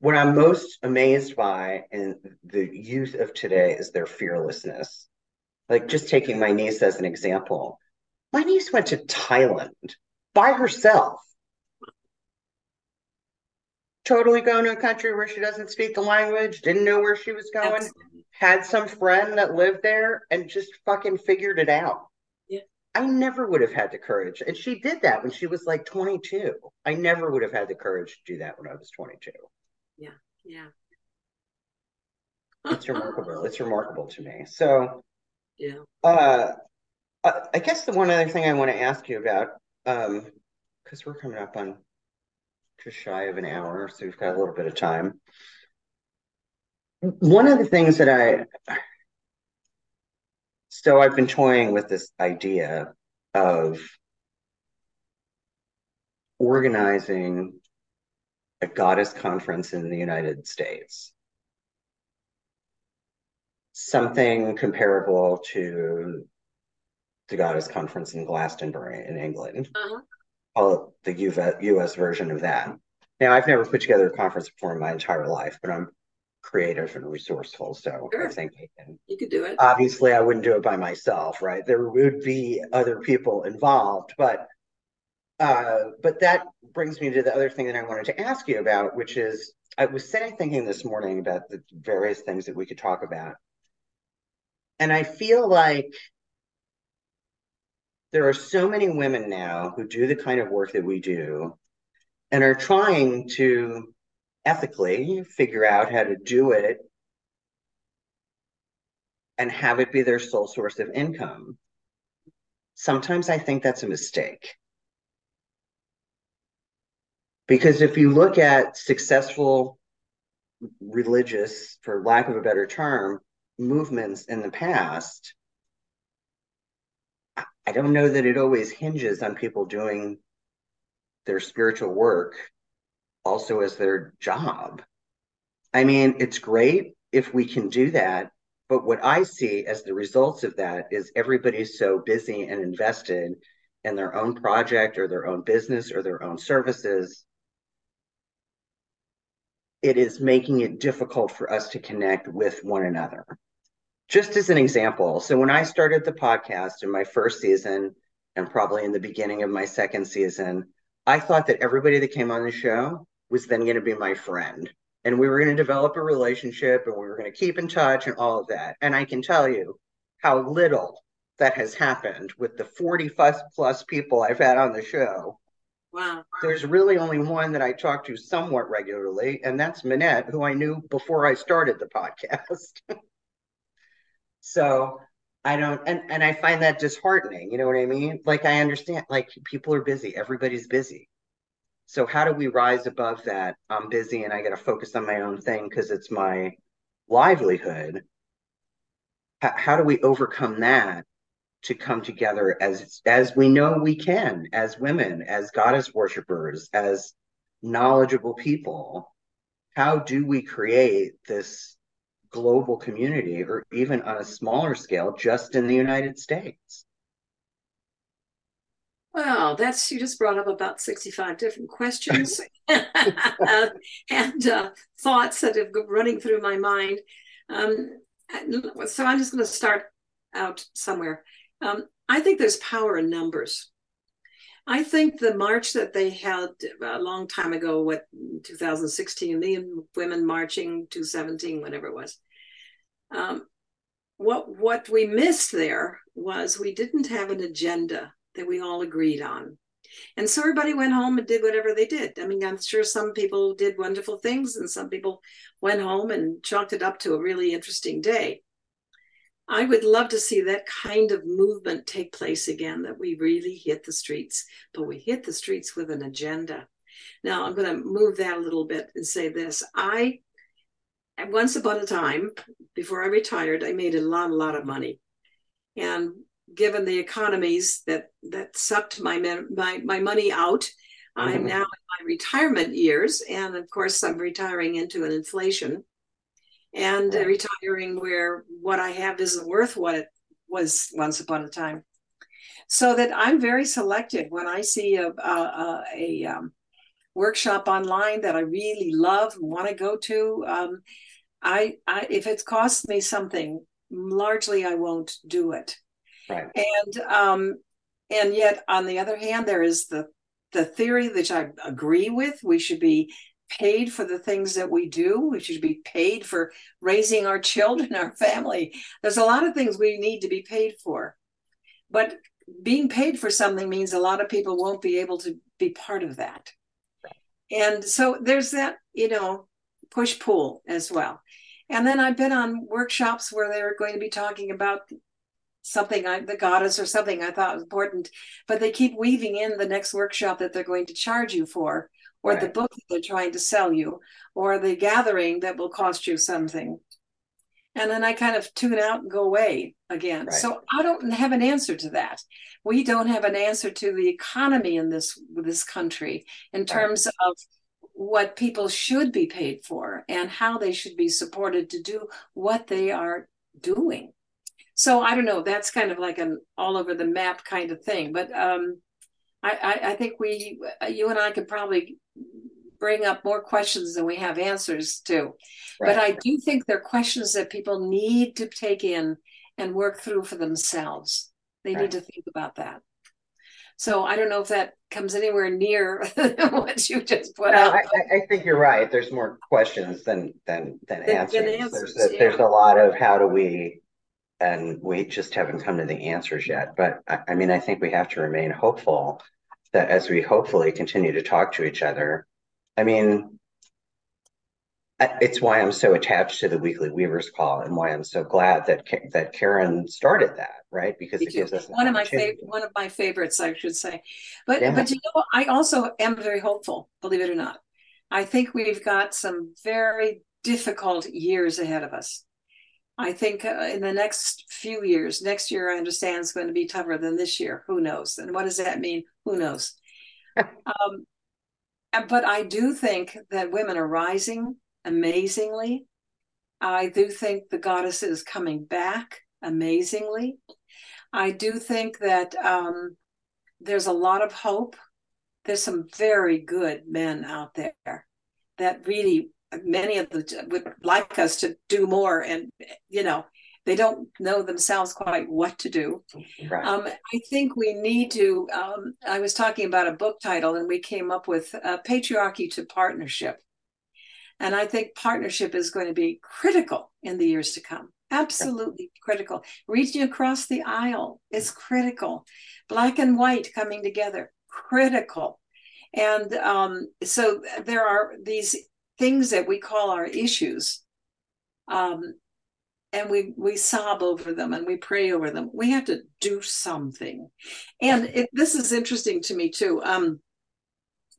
what I'm most amazed by in the youth of today is their fearlessness. Like just taking my niece as an example, my niece went to Thailand by herself. Totally going to a country where she doesn't speak the language, didn't know where she was going, Absolutely. had some friend that lived there and just fucking figured it out. Yeah. I never would have had the courage. And she did that when she was like 22. I never would have had the courage to do that when I was 22 yeah yeah it's remarkable it's remarkable to me so yeah uh I, guess the one other thing i want to ask you about um because we're coming up on just shy of an hour so we've got a little bit of time one of the things that i so i've been toying with this idea of organizing a goddess conference in the United States. Something comparable to the goddess conference in Glastonbury in England. Uh-huh. Call it the US version of that. Now, I've never put together a conference before in my entire life, but I'm creative and resourceful, so sure. I think I can. You could do it. Obviously, I wouldn't do it by myself, right? There would be other people involved, but uh, but that brings me to the other thing that I wanted to ask you about, which is I was sitting thinking this morning about the various things that we could talk about. And I feel like there are so many women now who do the kind of work that we do and are trying to ethically figure out how to do it and have it be their sole source of income. Sometimes I think that's a mistake. Because if you look at successful religious, for lack of a better term, movements in the past, I don't know that it always hinges on people doing their spiritual work also as their job. I mean, it's great if we can do that. But what I see as the results of that is everybody's so busy and invested in their own project or their own business or their own services. It is making it difficult for us to connect with one another. Just as an example, so when I started the podcast in my first season and probably in the beginning of my second season, I thought that everybody that came on the show was then going to be my friend. And we were going to develop a relationship and we were going to keep in touch and all of that. And I can tell you how little that has happened with the 40 plus people I've had on the show. Wow. There's really only one that I talk to somewhat regularly, and that's Minette, who I knew before I started the podcast. so I don't and and I find that disheartening. You know what I mean? Like I understand like people are busy. Everybody's busy. So how do we rise above that? I'm busy and I got to focus on my own thing because it's my livelihood. H- how do we overcome that to come together as as we know we can as women, as goddess worshippers, as knowledgeable people? How do we create this global community or even on a smaller scale just in the United States? Well, that's you just brought up about 65 different questions and uh, thoughts that have been running through my mind. Um, so I'm just going to start out somewhere. Um, I think there's power in numbers. I think the march that they had a long time ago, what 2016, million women marching, 217, whatever it was. Um, what what we missed there was we didn't have an agenda that we all agreed on. And so everybody went home and did whatever they did. I mean, I'm sure some people did wonderful things and some people went home and chalked it up to a really interesting day. I would love to see that kind of movement take place again, that we really hit the streets, but we hit the streets with an agenda. Now, I'm going to move that a little bit and say this. I, once upon a time, before I retired, I made a lot, a lot of money. And given the economies that that sucked my my my money out. Mm-hmm. I'm now in my retirement years, and of course, I'm retiring into an inflation, and right. retiring where what I have isn't worth what it was once upon a time. So that I'm very selective when I see a a, a, a um, workshop online that I really love and want to go to. Um, I, I if it costs me something, largely I won't do it. Right. And um, and yet on the other hand, there is the the theory which I agree with. We should be paid for the things that we do. We should be paid for raising our children, our family. There's a lot of things we need to be paid for. But being paid for something means a lot of people won't be able to be part of that. And so there's that, you know, push pull as well. And then I've been on workshops where they're going to be talking about something I, the goddess or something I thought was important, but they keep weaving in the next workshop that they're going to charge you for, or right. the book that they're trying to sell you, or the gathering that will cost you something. And then I kind of tune out and go away again. Right. So I don't have an answer to that. We don't have an answer to the economy in this this country in terms right. of what people should be paid for and how they should be supported to do what they are doing so I don't know. That's kind of like an all over the map kind of thing. But um, I, I, I think we, uh, you and I, could probably bring up more questions than we have answers to. Right. But I do think they're questions that people need to take in and work through for themselves. They right. need to think about that. So I don't know if that comes anywhere near what you just put no, out. I, I, think you're right. There's more questions than than than, than answers. Than answers there's, a, yeah. there's a lot of how do we and we just haven't come to the answers yet. But I, I mean, I think we have to remain hopeful that as we hopefully continue to talk to each other, I mean, it's why I'm so attached to the weekly Weavers call and why I'm so glad that that Karen started that, right? Because it gives us one of my favorite one of my favorites, I should say. But yeah. but you know, I also am very hopeful, believe it or not. I think we've got some very difficult years ahead of us. I think uh, in the next few years, next year, I understand is going to be tougher than this year. Who knows? And what does that mean? Who knows? um, but I do think that women are rising amazingly. I do think the goddess is coming back amazingly. I do think that um, there's a lot of hope. There's some very good men out there that really, many of the would like us to do more. And, you know, they don't know themselves quite what to do. Right. Um, I think we need to. Um, I was talking about a book title, and we came up with uh, Patriarchy to Partnership. And I think partnership is going to be critical in the years to come. Absolutely critical. Reaching across the aisle is critical. Black and white coming together, critical. And um, so there are these things that we call our issues. Um, and we we sob over them and we pray over them. We have to do something. And it, this is interesting to me too. Um,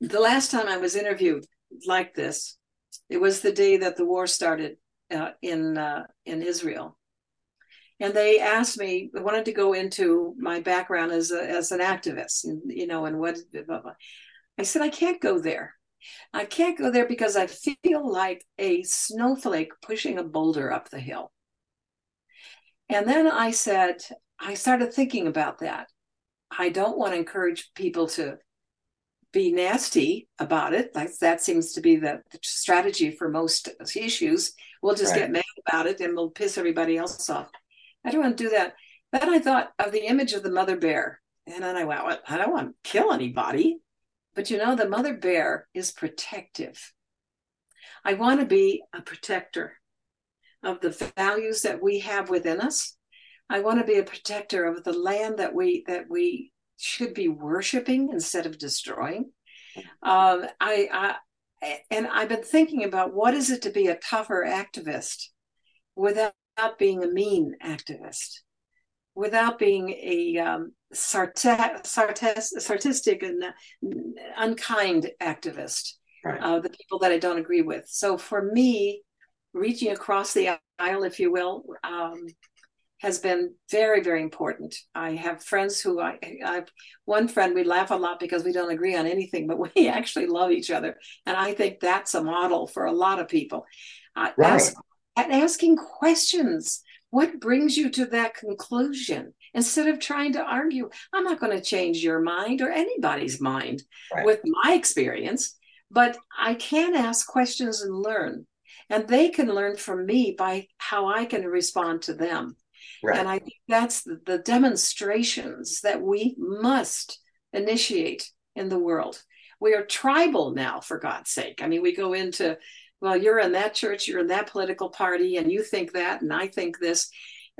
the last time I was interviewed like this, it was the day that the war started uh, in uh, in Israel, and they asked me. They wanted to go into my background as a, as an activist, and, you know, and what. Blah, blah. I said I can't go there. I can't go there because I feel like a snowflake pushing a boulder up the hill. And then I said, I started thinking about that. I don't want to encourage people to be nasty about it. Like that seems to be the, the strategy for most issues. We'll just right. get mad about it and we'll piss everybody else off. I don't want to do that. Then I thought of the image of the mother bear. And then I went, well, I don't want to kill anybody. But you know, the mother bear is protective. I want to be a protector of the values that we have within us. I want to be a protector of the land that we that we should be worshiping instead of destroying. Um, I, I and I've been thinking about what is it to be a tougher activist without being a mean activist, without being a um, sarta- sartistic and unkind activist. Right. Uh, the people that I don't agree with. So for me, reaching across the aisle, if you will, um, has been very, very important. I have friends who I, I have one friend, we laugh a lot because we don't agree on anything, but we actually love each other. And I think that's a model for a lot of people. Uh, right. Ask, and asking questions. What brings you to that conclusion? Instead of trying to argue, I'm not going to change your mind or anybody's mind right. with my experience, but I can ask questions and learn. And they can learn from me by how I can respond to them. Right. And I think that's the, the demonstrations that we must initiate in the world. We are tribal now, for God's sake. I mean, we go into, well, you're in that church, you're in that political party, and you think that, and I think this.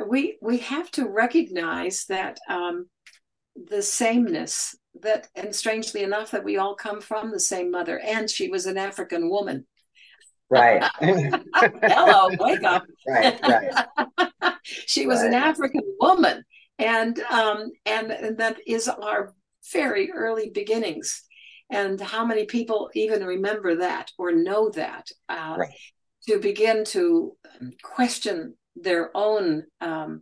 We we have to recognize that um, the sameness that, and strangely enough, that we all come from the same mother, and she was an African woman. Right. Hello, wake up. Right, right. she was right. an African woman, and um, and, and that is our very early beginnings. And how many people even remember that or know that? Uh, right. To begin to question their own um,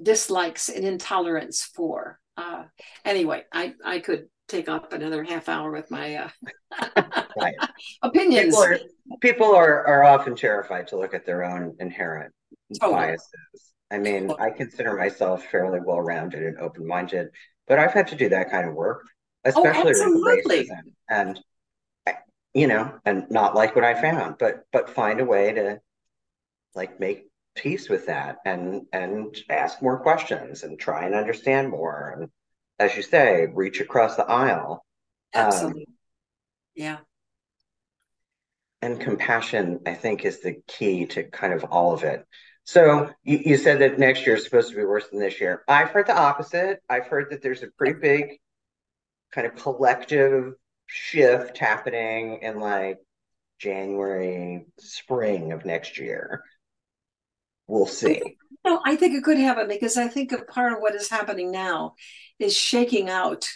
dislikes and intolerance for. Uh, anyway, I I could take up another half hour with my uh, right. opinions. People, are, people are, are often terrified to look at their own inherent totally. biases. I mean, I consider myself fairly well rounded and open minded, but I've had to do that kind of work, oh, especially oh, racism and you know, and not like what I found, but but find a way to like make peace with that and and ask more questions and try and understand more and as you say, reach across the aisle. Um, Absolutely. Um, yeah. And compassion, I think, is the key to kind of all of it. So you, you said that next year is supposed to be worse than this year. I've heard the opposite. I've heard that there's a pretty big kind of collective shift happening in like January, spring of next year. We'll see. No, I think it could happen because I think a part of what is happening now is shaking out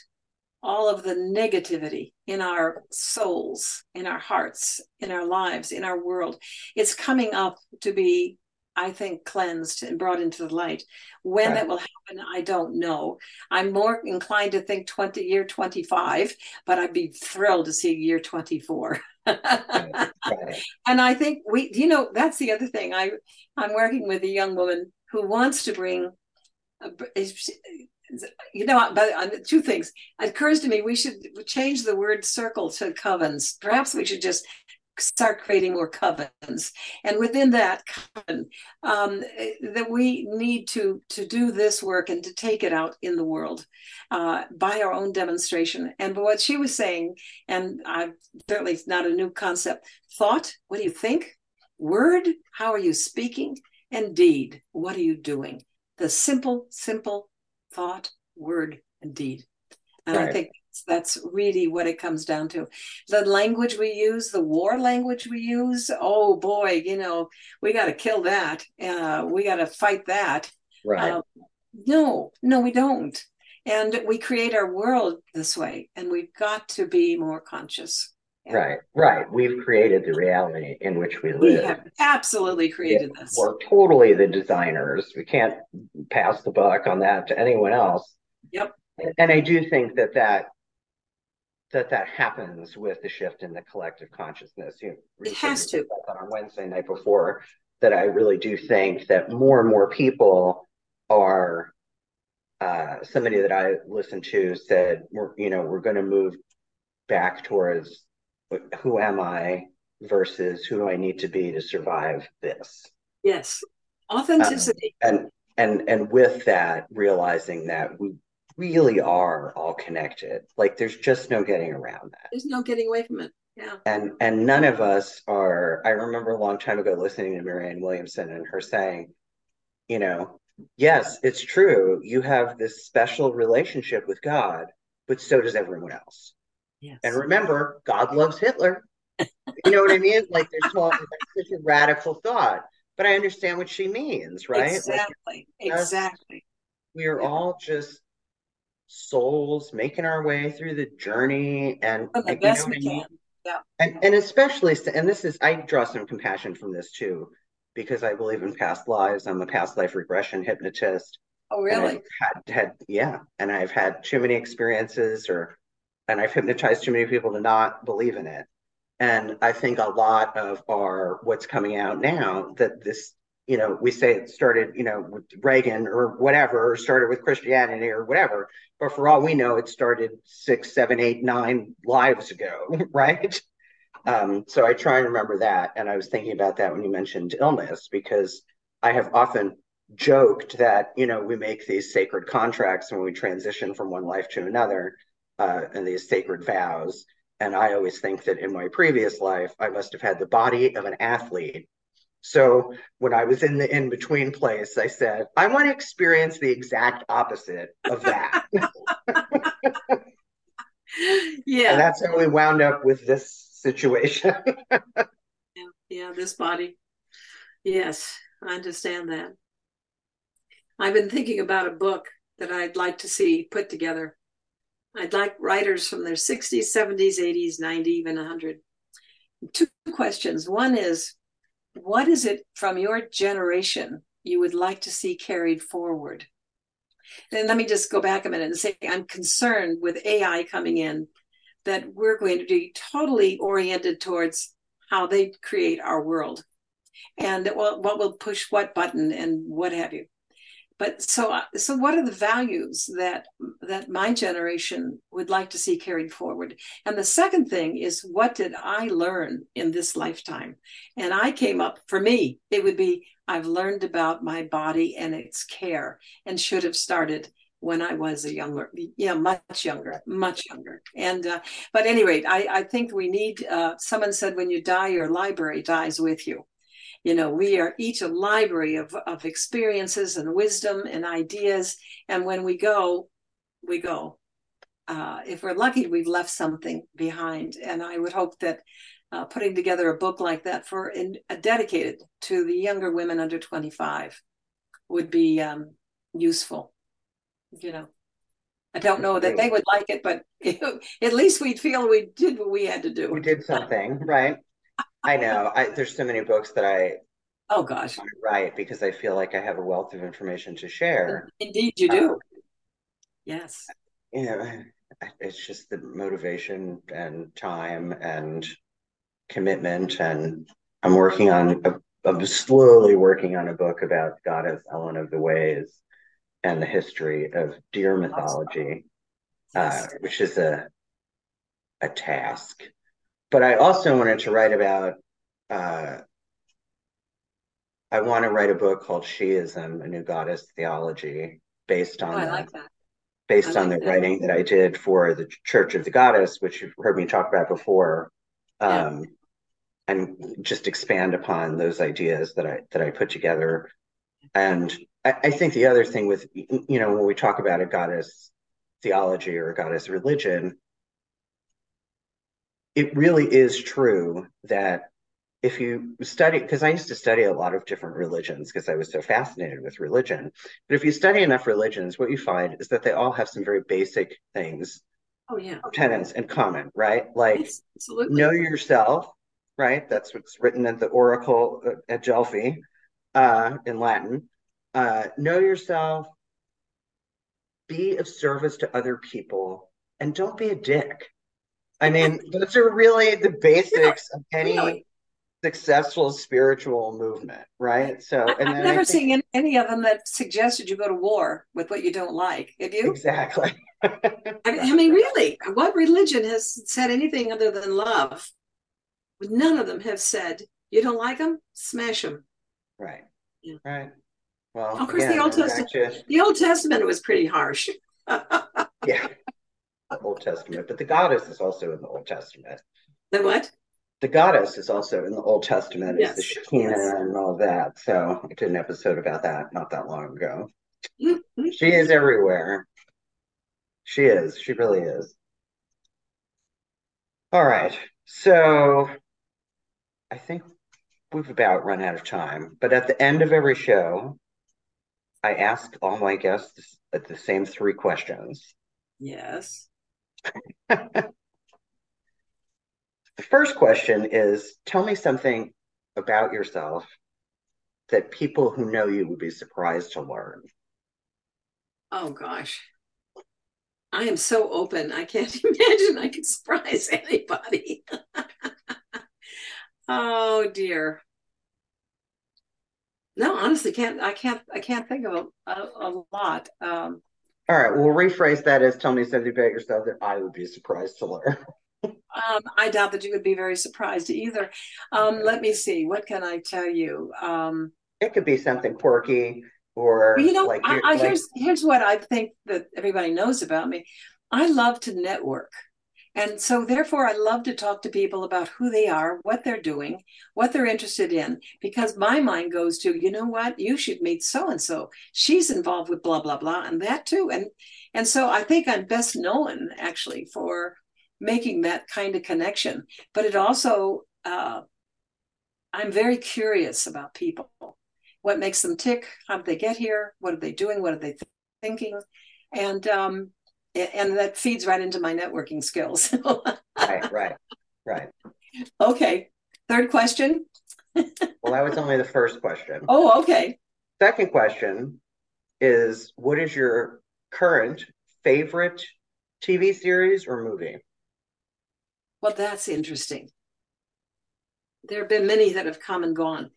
all of the negativity in our souls, in our hearts, in our lives, in our world. It's coming up to be I think, cleansed and brought into the light. When right. that will happen, I don't know. I'm more inclined to think 20 year 25, but I'd be thrilled to see year 24. right. And I think we, you know, that's the other thing. I, I'm working with a young woman who wants to bring, you know, but uh, two things. It occurs to me we should change the word circle to covens. Perhaps we should just start creating more covens. And within that um, that we need to to do this work and to take it out in the world uh, by our own demonstration. And what she was saying and i certainly not a new concept thought what do you think? Word how are you speaking? And deed what are you doing? The simple simple thought word and deed. And right. i think that's really what it comes down to. The language we use, the war language we use, oh boy, you know, we got to kill that. Uh, we got to fight that. Right. Um, no, no, we don't. And we create our world this way, and we've got to be more conscious. Right, right. We've created the reality in which we live. We have absolutely created yeah, this. We're totally the designers. We can't pass the buck on that to anyone else. Yep. And I do think that that that that happens with the shift in the collective consciousness. You know, it has to. On Wednesday night before, that I really do think that more and more people are. Uh, somebody that I listened to said, "We're you know we're going to move back towards who am I versus who do I need to be to survive this." Yes, authenticity. Um, and and and with that, realizing that we really are all connected. Like there's just no getting around that. There's no getting away from it. Yeah. And and none of us are I remember a long time ago listening to Marianne Williamson and her saying, you know, yes, it's true. You have this special relationship with God, but so does everyone else. Yes. And remember, God loves Hitler. you know what I mean? Like there's such a radical thought. But I understand what she means, right? Exactly. Like, exactly. We are yeah. all just souls making our way through the journey and the like, best you know we I mean? can. Yeah. And and especially and this is I draw some compassion from this too, because I believe in past lives. I'm a past life regression hypnotist. Oh really? Had had yeah. And I've had too many experiences or and I've hypnotized too many people to not believe in it. And I think a lot of our what's coming out now that this you know, we say it started, you know, with Reagan or whatever, or started with Christianity or whatever. But for all we know, it started six, seven, eight, nine lives ago, right? Um, so I try and remember that. And I was thinking about that when you mentioned illness, because I have often joked that, you know, we make these sacred contracts when we transition from one life to another uh, and these sacred vows. And I always think that in my previous life, I must have had the body of an athlete so when I was in the in between place, I said, I want to experience the exact opposite of that. yeah. And that's how we wound up with this situation. yeah. yeah, this body. Yes, I understand that. I've been thinking about a book that I'd like to see put together. I'd like writers from their 60s, 70s, 80s, 90, even 100. Two questions. One is what is it from your generation you would like to see carried forward? And let me just go back a minute and say I'm concerned with AI coming in that we're going to be totally oriented towards how they create our world and what, what will push what button and what have you but so uh, so what are the values that that my generation would like to see carried forward and the second thing is what did i learn in this lifetime and i came up for me it would be i've learned about my body and its care and should have started when I was a younger, yeah, much younger, much younger. And uh, but any rate, I, I think we need. Uh, someone said, when you die, your library dies with you you know we are each a library of, of experiences and wisdom and ideas and when we go we go uh, if we're lucky, we've left something behind. And I would hope that uh, putting together a book like that for in, uh, dedicated to the younger women under 25 would be um, useful. You know, I don't know that they would like it, but at least we'd feel we did what we had to do. We did something, right? I know. I, there's so many books that I oh gosh write because I feel like I have a wealth of information to share. Indeed, you do. Um, yes. You know, it's just the motivation and time and commitment, and I'm working on. A, I'm slowly working on a book about goddess Elen of the Ways and the history of deer mythology, uh, which is a a task. But I also wanted to write about. Uh, I want to write a book called Sheism, a new goddess theology, based on oh, I like that. based on the that. writing that I did for the Church of the Goddess, which you've heard me talk about before. Um, yeah. and just expand upon those ideas that I that I put together. And I, I think the other thing with you know when we talk about a goddess theology or a goddess religion, it really is true that if you study, because I used to study a lot of different religions because I was so fascinated with religion. But if you study enough religions, what you find is that they all have some very basic things, oh yeah, tenets in common, right? Like absolutely. know yourself, right? That's what's written in the Oracle at Delphi uh, in Latin. Uh, know yourself, be of service to other people, and don't be a dick. I mean, those are really the basics of any successful spiritual movement, right? So, and I've never think, seen any of them that suggested you go to war with what you don't like. Have you? Exactly. I mean, really, what religion has said anything other than love? None of them have said you don't like them, smash them. Right. Yeah. Right. Well, of course, again, the Old Testament. The Old Testament was pretty harsh. yeah, Old Testament, but the goddess is also in the Old Testament. The what? The goddess is also in the Old Testament, yes. is the Shekinah yes. and all that. So I did an episode about that not that long ago. Mm-hmm. She is everywhere. She is. She really is. All right. So I think we've about run out of time. But at the end of every show, I ask all my guests the same three questions. Yes. The first question is tell me something about yourself that people who know you would be surprised to learn. Oh gosh. I am so open. I can't imagine I could surprise anybody. oh dear. No, honestly, can't I can't I can't think of a, a, a lot. Um, All right, we'll rephrase that as tell me something about yourself that I would be surprised to learn. um, I doubt that you would be very surprised either. Um, let me see. What can I tell you? Um, it could be something quirky, or you know, like, I, I, like, here's here's what I think that everybody knows about me. I love to network. And so, therefore, I love to talk to people about who they are, what they're doing, what they're interested in, because my mind goes to, you know what, you should meet so and so. She's involved with blah blah blah, and that too. And and so, I think I'm best known actually for making that kind of connection. But it also, uh, I'm very curious about people. What makes them tick? How did they get here? What are they doing? What are they th- thinking? And um, and that feeds right into my networking skills. right, right, right. Okay. Third question. well, that was only the first question. Oh, okay. Second question is what is your current favorite TV series or movie? Well, that's interesting. There have been many that have come and gone.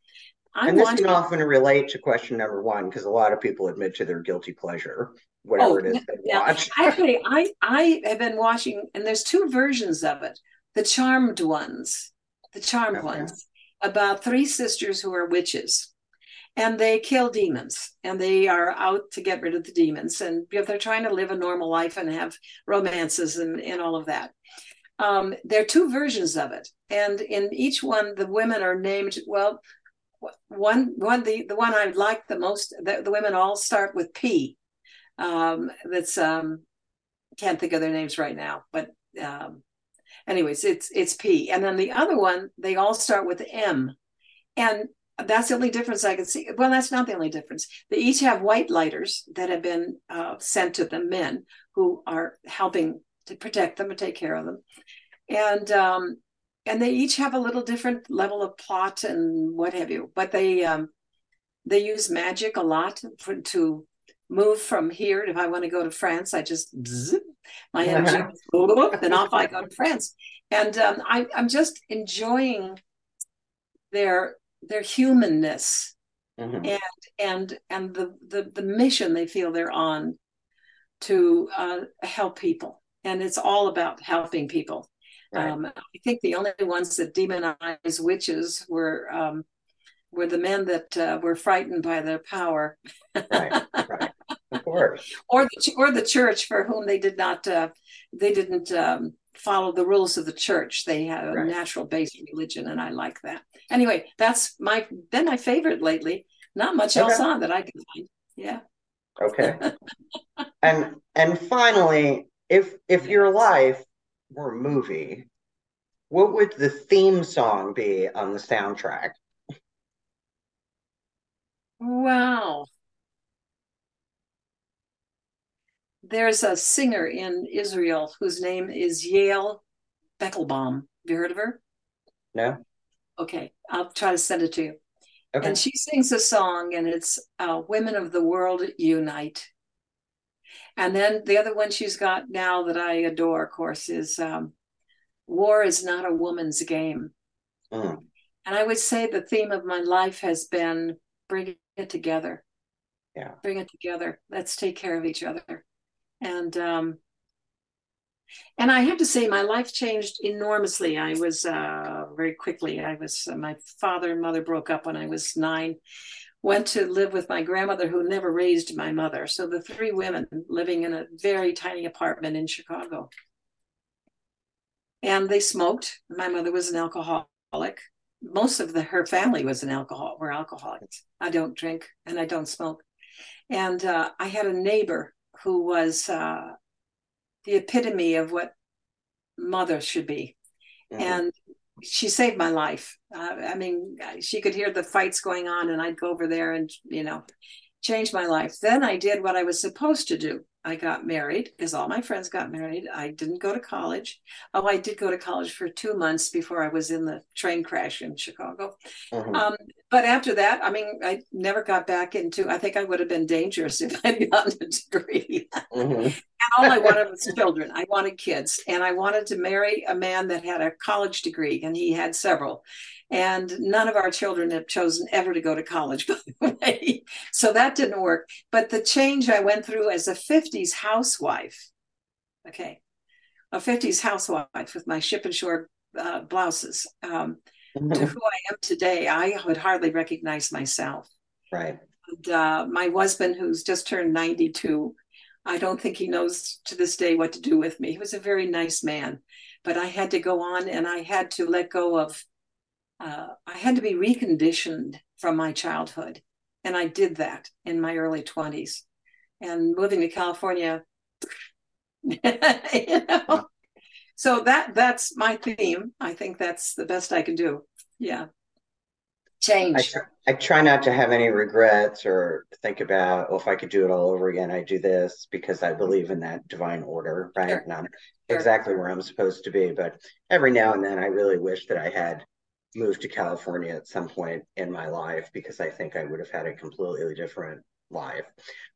I and this can often relate to question number one because a lot of people admit to their guilty pleasure whatever oh, it is yeah. watch. Actually, I I have been watching, and there's two versions of it: the Charmed ones, the Charmed okay. ones, about three sisters who are witches, and they kill demons, and they are out to get rid of the demons, and they're trying to live a normal life and have romances and and all of that. Um, there are two versions of it, and in each one, the women are named well. One, one, the the one I like the most. The, the women all start with P, um, that's um, can't think of their names right now, but um, anyways, it's it's P. And then the other one, they all start with M, and that's the only difference I can see. Well, that's not the only difference. They each have white lighters that have been uh, sent to the men who are helping to protect them and take care of them, and um, and they each have a little different level of plot and what have you. But they um, they use magic a lot for, to move from here. If I want to go to France, I just bzz, my energy, then off I go to France. And um, I, I'm just enjoying their their humanness mm-hmm. and and and the, the the mission they feel they're on to uh, help people. And it's all about helping people. Right. Um, I think the only ones that demonize witches were um, were the men that uh, were frightened by their power. right, right, of course. or the or the church for whom they did not uh, they didn't um, follow the rules of the church. They had a right. natural based religion, and I like that. Anyway, that's my been my favorite lately. Not much okay. else on that I can find. Yeah. Okay. and and finally, if if your life were a movie, what would the theme song be on the soundtrack? Wow. There's a singer in Israel whose name is Yael Deckelbaum. Have you heard of her? No. Okay, I'll try to send it to you. Okay. And she sings a song, and it's uh, Women of the World Unite. And then the other one she's got now that I adore, of course, is um, War is Not a Woman's Game. Mm. And I would say the theme of my life has been bring it together. Yeah. Bring it together. Let's take care of each other. And um and I have to say my life changed enormously. I was uh very quickly I was uh, my father and mother broke up when I was 9 went to live with my grandmother who never raised my mother. So the three women living in a very tiny apartment in Chicago. And they smoked. My mother was an alcoholic most of the her family was an alcohol were alcoholics. I don't drink and I don't smoke. And uh, I had a neighbor who was uh, the epitome of what mother should be, mm-hmm. and she saved my life. Uh, I mean, she could hear the fights going on, and I'd go over there and you know change my life. Then I did what I was supposed to do. I got married because all my friends got married. I didn't go to college. Oh, I did go to college for two months before I was in the train crash in Chicago. Mm-hmm. Um, but after that, I mean, I never got back into. I think I would have been dangerous if I'd gotten a degree. Mm-hmm. and all I wanted was children. I wanted kids, and I wanted to marry a man that had a college degree, and he had several. And none of our children have chosen ever to go to college, by the way. So that didn't work. But the change I went through as a 50s housewife, okay, a 50s housewife with my Ship 'n Shore uh, blouses, um, mm-hmm. to who I am today, I would hardly recognize myself. Right. And, uh, my husband, who's just turned 92, I don't think he knows to this day what to do with me. He was a very nice man, but I had to go on and I had to let go of uh, I had to be reconditioned from my childhood. And I did that in my early 20s. And moving to California, you know. So that that's my theme. I think that's the best I can do. Yeah. Change. I try, I try not to have any regrets or think about, well, if I could do it all over again, I do this because I believe in that divine order, right? Sure. Not sure. exactly where I'm supposed to be, but every now and then I really wish that I had moved to California at some point in my life because I think I would have had a completely different life.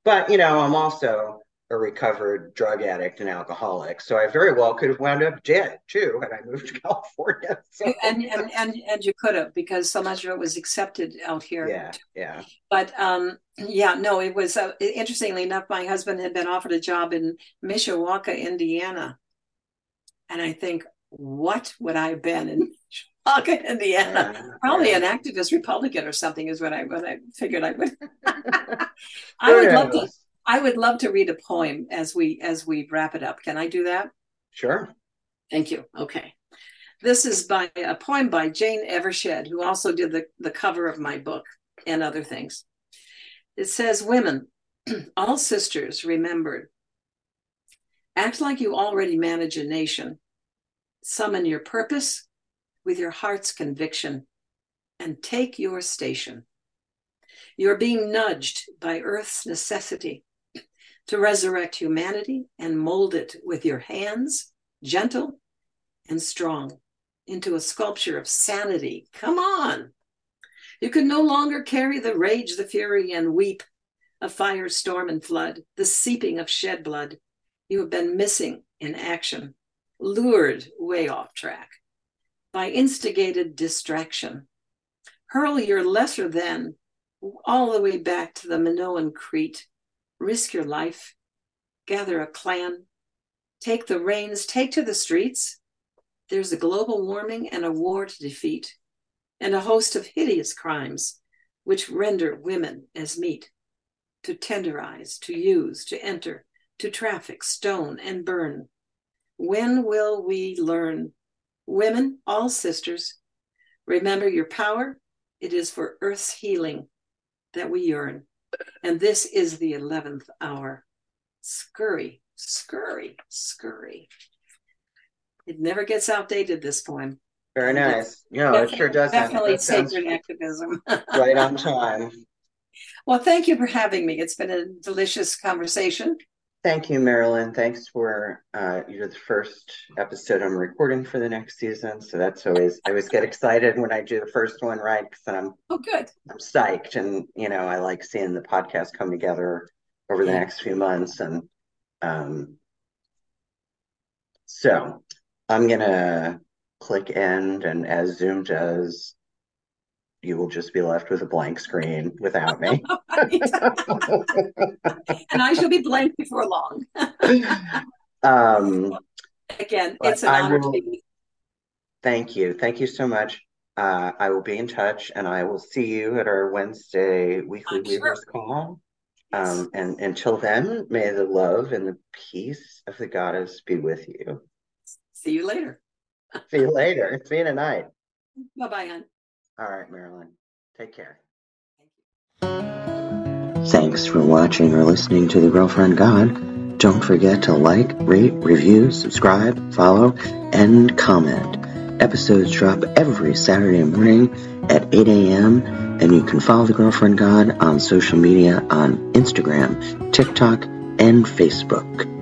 But, you know, I'm also a recovered drug addict and alcoholic. So I very well could have wound up dead too had I moved to California. So. And, and and and you could have because so much of it was accepted out here. Yeah, yeah. But um, yeah, no, it was uh, interestingly enough. My husband had been offered a job in Mishawaka, Indiana, and I think, what would I have been in Chicago, Indiana. Yeah, Probably yeah. an activist Republican or something is what I what I figured I would. I would love to. I would love to read a poem as we as we wrap it up. Can I do that? Sure. Thank you. Okay. This is by a poem by Jane Evershed, who also did the, the cover of my book and other things. It says, Women, all sisters remembered. Act like you already manage a nation. Summon your purpose with your heart's conviction and take your station. You're being nudged by Earth's necessity to resurrect humanity and mold it with your hands, gentle and strong, into a sculpture of sanity. Come on. You can no longer carry the rage, the fury, and weep of fire, storm, and flood, the seeping of shed blood. You have been missing in action, lured way off track by instigated distraction. Hurl your lesser than all the way back to the Minoan Crete. Risk your life, gather a clan, take the reins, take to the streets. There's a global warming and a war to defeat, and a host of hideous crimes which render women as meat to tenderize, to use, to enter, to traffic, stone, and burn. When will we learn? Women, all sisters, remember your power. It is for earth's healing that we yearn. And this is the 11th hour. Scurry, scurry, scurry. It never gets outdated, this poem. Very um, nice. Yeah, it sure does. Definitely sacred activism. right on time. Well, thank you for having me. It's been a delicious conversation. Thank you, Marilyn. Thanks for uh, you're the first episode I'm recording for the next season, so that's always I always get excited when I do the first one right? Because I'm oh good. I'm psyched and you know I like seeing the podcast come together over the next few months and um so I'm gonna click end and as Zoom does you will just be left with a blank screen without me. and I shall be blank before long. um, Again, it's an honor will, to be. Thank you. Thank you so much. Uh, I will be in touch and I will see you at our Wednesday weekly I'm Weavers sure. call. Yes. Um, and until then, may the love and the peace of the goddess be with you. See you later. see you later. See you tonight. Bye bye, hon. All right, Marilyn. Take care. Thanks for watching or listening to The Girlfriend God. Don't forget to like, rate, review, subscribe, follow, and comment. Episodes drop every Saturday morning at 8 a.m. and you can follow The Girlfriend God on social media on Instagram, TikTok, and Facebook.